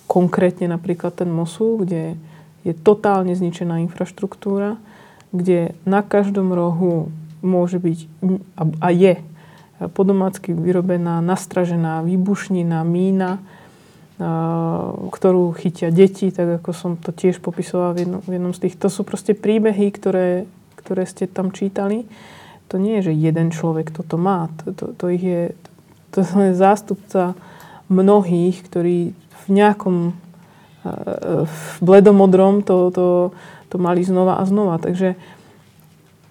konkrétne napríklad ten Mosul, kde je totálne zničená infraštruktúra, kde na každom rohu môže byť a je podomácky vyrobená, nastražená výbušnina, mína, ktorú chytia deti, tak ako som to tiež popisovala v v jednom z tých. To sú proste príbehy, ktoré, ktoré ste tam čítali. To nie je, že jeden človek toto má. To, to, to, ich je, to [laughs] je zástupca mnohých, ktorí v nejakom v bledomodrom to, to, to mali znova a znova. Takže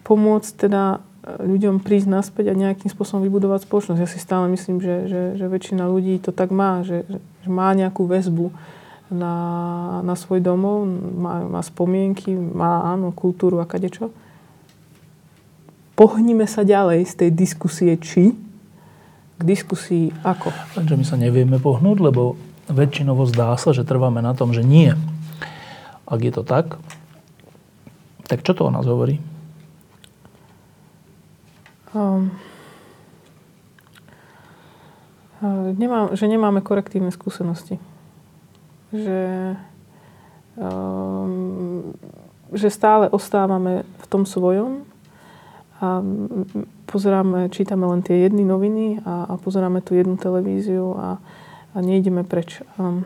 pomôcť teda e, ľuďom prísť naspäť a nejakým spôsobom vybudovať spoločnosť. Ja si stále myslím, že, že, že väčšina ľudí to tak má, že, že má nejakú väzbu na, na svoj domov, má, má spomienky, má áno, kultúru a kadečo. Pohnime sa ďalej z tej diskusie či k diskusii ako. Takže my sa nevieme pohnúť, lebo väčšinovo zdá sa, že trváme na tom, že nie. Ak je to tak, tak čo to o nás hovorí? Um, nemám, že nemáme korektívne skúsenosti. Že, um, že stále ostávame v tom svojom a pozeráme, čítame len tie jedny noviny a, a pozeráme tú jednu televíziu a, a nejdeme preč. Um,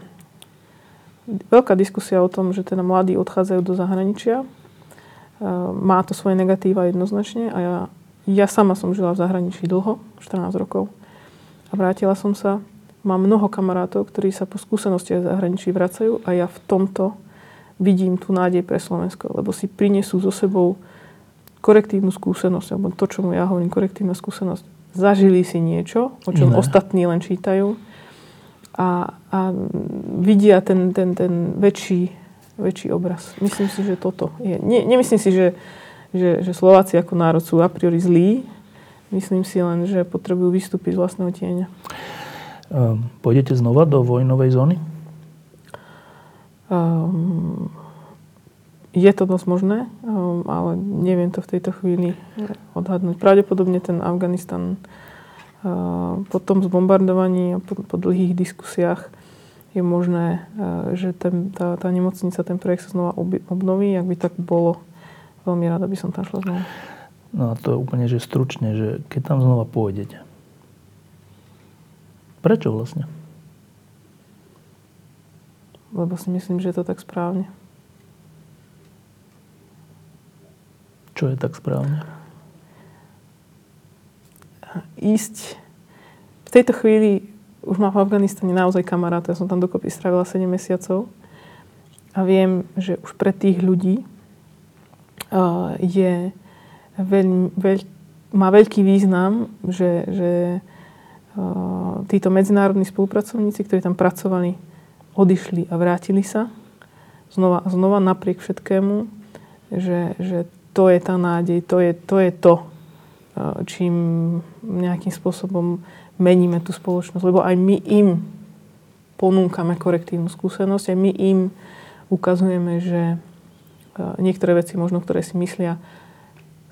veľká diskusia o tom, že teda mladí odchádzajú do zahraničia. Um, má to svoje negatíva jednoznačne a ja, ja sama som žila v zahraničí dlho, 14 rokov. A vrátila som sa. Mám mnoho kamarátov, ktorí sa po skúsenosti v zahraničí vracajú a ja v tomto vidím tú nádej pre Slovensko, lebo si prinesú so sebou korektívnu skúsenosť, alebo to, čo ja hovorím, korektívna skúsenosť. Zažili si niečo, o čom ne. ostatní len čítajú a, a vidia ten, ten, ten väčší, väčší obraz. Myslím si, že toto je. Nie, nemyslím si, že, že, že Slováci ako národ sú a priori zlí. Myslím si len, že potrebujú vystúpiť z vlastného tieňa. Um, pôjdete znova do vojnovej zóny? Um, je to dosť možné, um, ale neviem to v tejto chvíli odhadnúť. Pravdepodobne ten Afganistan uh, po tom zbombardovaní a po, po dlhých diskusiách je možné, uh, že ten, tá, tá nemocnica, ten projekt sa znova obnoví. Ak by tak bolo, veľmi rada by som tam šla znova. No a to úplne, že stručne, že keď tam znova pôjdete, prečo vlastne? Lebo si myslím, že je to tak správne. Čo je tak správne? Ísť v tejto chvíli už mám v Afganistane naozaj kamaráta. Ja som tam dokopy strávila 7 mesiacov a viem, že už pre tých ľudí uh, je veľ, veľ, má veľký význam, že, že uh, títo medzinárodní spolupracovníci, ktorí tam pracovali, odišli a vrátili sa znova a znova napriek všetkému, že, že to je tá nádej, to je to, je to eh, čím nejakým spôsobom meníme tú spoločnosť. Lebo aj my im ponúkame korektívnu skúsenosť, aj my im ukazujeme, že eh, niektoré veci, možno ktoré si myslia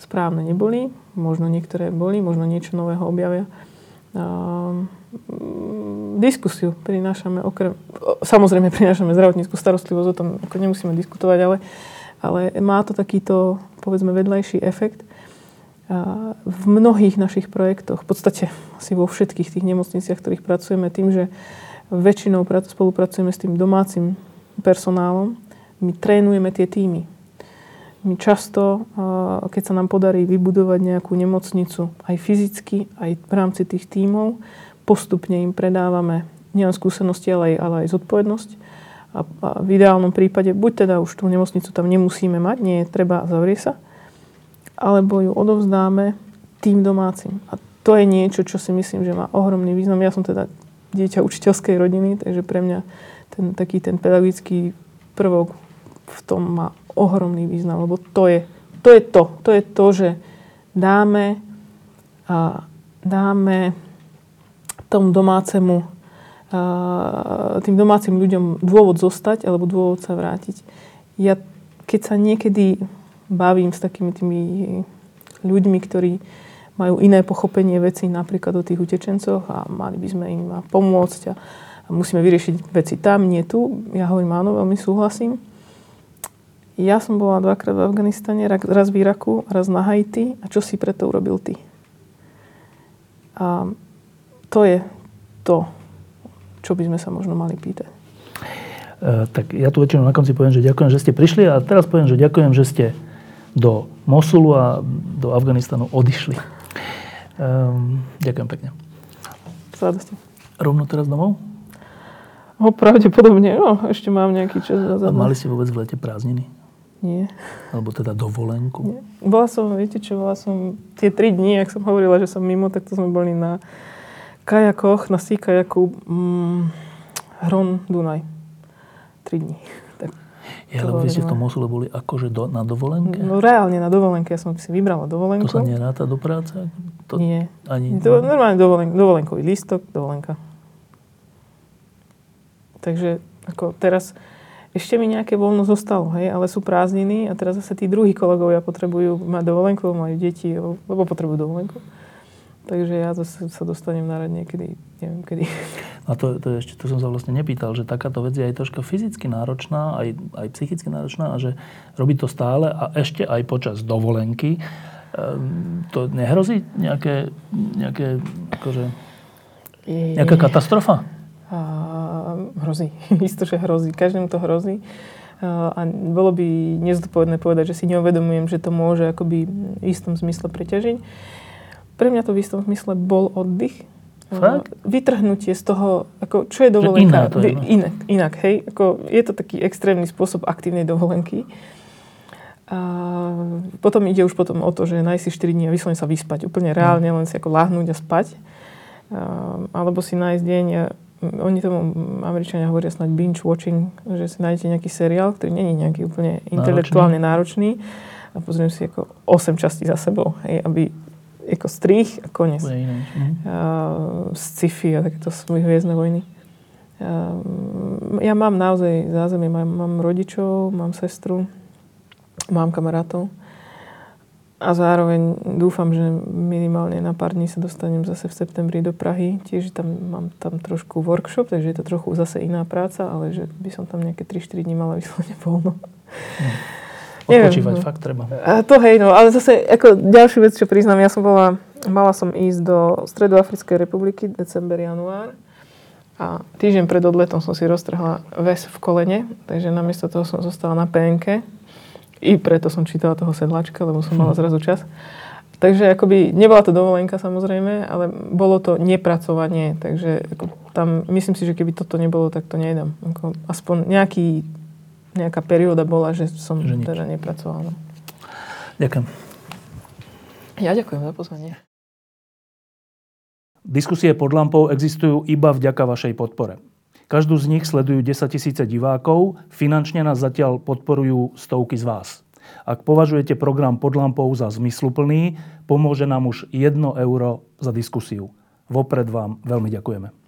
správne neboli, možno niektoré boli, možno niečo nového objavia. Um, diskusiu prinášame okrem, samozrejme prinášame zdravotníckú starostlivosť, o tom nemusíme diskutovať, ale ale má to takýto, povedzme, vedľajší efekt. V mnohých našich projektoch, v podstate asi vo všetkých tých nemocniciach, ktorých pracujeme, tým, že väčšinou spolupracujeme s tým domácim personálom, my trénujeme tie týmy. My často, keď sa nám podarí vybudovať nejakú nemocnicu, aj fyzicky, aj v rámci tých tímov, postupne im predávame nielen skúsenosti, ale aj, ale aj zodpovednosť a, v ideálnom prípade buď teda už tú nemocnicu tam nemusíme mať, nie je treba, zavrie sa, alebo ju odovzdáme tým domácim. A to je niečo, čo si myslím, že má ohromný význam. Ja som teda dieťa učiteľskej rodiny, takže pre mňa ten, taký ten pedagogický prvok v tom má ohromný význam, lebo to je to, je to, to, je to že dáme, a dáme tomu domácemu tým domácim ľuďom dôvod zostať alebo dôvod sa vrátiť. Ja keď sa niekedy bavím s takými tými ľuďmi, ktorí majú iné pochopenie veci napríklad o tých utečencoch a mali by sme im pomôcť a, a musíme vyriešiť veci tam, nie tu. Ja hovorím áno, veľmi súhlasím. Ja som bola dvakrát v Afganistane, raz v Iraku, raz na Haiti. A čo si preto urobil ty? A to je to, čo by sme sa možno mali pýtať? E, tak ja tu väčšinou na konci poviem, že ďakujem, že ste prišli a teraz poviem, že ďakujem, že ste do Mosulu a do Afganistanu odišli. E, ďakujem pekne. S radosťou. Rovno teraz domov? No, pravdepodobne, no, ešte mám nejaký čas. A mali ste vôbec v lete prázdniny? Nie. Alebo teda dovolenku? Nie. Bola som, viete čo, bola som tie tri dní, ak som hovorila, že som mimo, tak to sme boli na kajakoch, na sí kajaku mm, Hron Dunaj. Tri dní. Ja, lebo vy ste v tom Mosule boli akože do, na dovolenke? No reálne na dovolenke. Ja som si vybrala dovolenku. To sa neráta do práce? To, Nie. Ani, to, normálne dovolen, dovolenkový lístok, dovolenka. Takže ako teraz ešte mi nejaké voľno zostalo, hej, ale sú prázdniny a teraz zase tí druhí kolegovia potrebujú mať dovolenku, majú deti, lebo potrebujú dovolenku. Takže ja zase sa dostanem na rad niekedy, neviem kedy. A to, to ešte, tu som sa vlastne nepýtal, že takáto vec je aj troška fyzicky náročná, aj, aj psychicky náročná a že robí to stále a ešte aj počas dovolenky to nehrozí nejaké, nejaké akože, nejaká katastrofa? A, hrozí. [laughs] Isto, že hrozí. Každému to hrozí. A bolo by nezodpovedné povedať, že si neuvedomujem, že to môže akoby v istom zmysle preťažiť. Pre mňa to v istom zmysle bol oddych. Fakt? Vytrhnutie z toho, ako, čo je dovolenka. Iná to je, no. Inak, inak, hej. Ako, je to taký extrémny spôsob aktívnej dovolenky. A potom ide už potom o to, že nájsť si 4 dní a vyslovene sa vyspať. Úplne reálne, len si ako láhnúť a spať. A, alebo si nájsť deň oni tomu Američania hovoria snať binge watching, že si nájdete nejaký seriál, ktorý není nejaký úplne intelektuálne náročný a pozriem si ako 8 častí za sebou, hej, aby ako strých a koniec. Uh, sci-fi a takéto svoje hviezdne vojny. Uh, ja mám naozaj zázemie, mám, mám rodičov, mám sestru, mám kamarátov a zároveň dúfam, že minimálne na pár dní sa dostanem zase v septembri do Prahy. Tiež tam mám tam trošku workshop, takže je to trochu zase iná práca, ale že by som tam nejaké 3-4 dní mala vyslovene [laughs] voľno. Hm. Odpočívať no. fakt treba. A to hej, no, ale zase ako ďalšiu vec, čo priznám, ja som bola, mala som ísť do Stredoafrickej republiky december, január a týždeň pred odletom som si roztrhla ves v kolene, takže namiesto toho som zostala na PNK i preto som čítala toho sedlačka, lebo som mala hm. zrazu čas. Takže akoby, nebola to dovolenka samozrejme, ale bolo to nepracovanie, takže ako, tam myslím si, že keby toto nebolo, tak to nejdem. Ako, aspoň nejaký, nejaká perióda bola, že som že teda nepracovala. No. Ďakujem. Ja ďakujem za pozvanie. Diskusie pod lampou existujú iba vďaka vašej podpore. Každú z nich sledujú 10 tisíce divákov, finančne nás zatiaľ podporujú stovky z vás. Ak považujete program pod lampou za zmysluplný, pomôže nám už 1 euro za diskusiu. Vopred vám veľmi ďakujeme.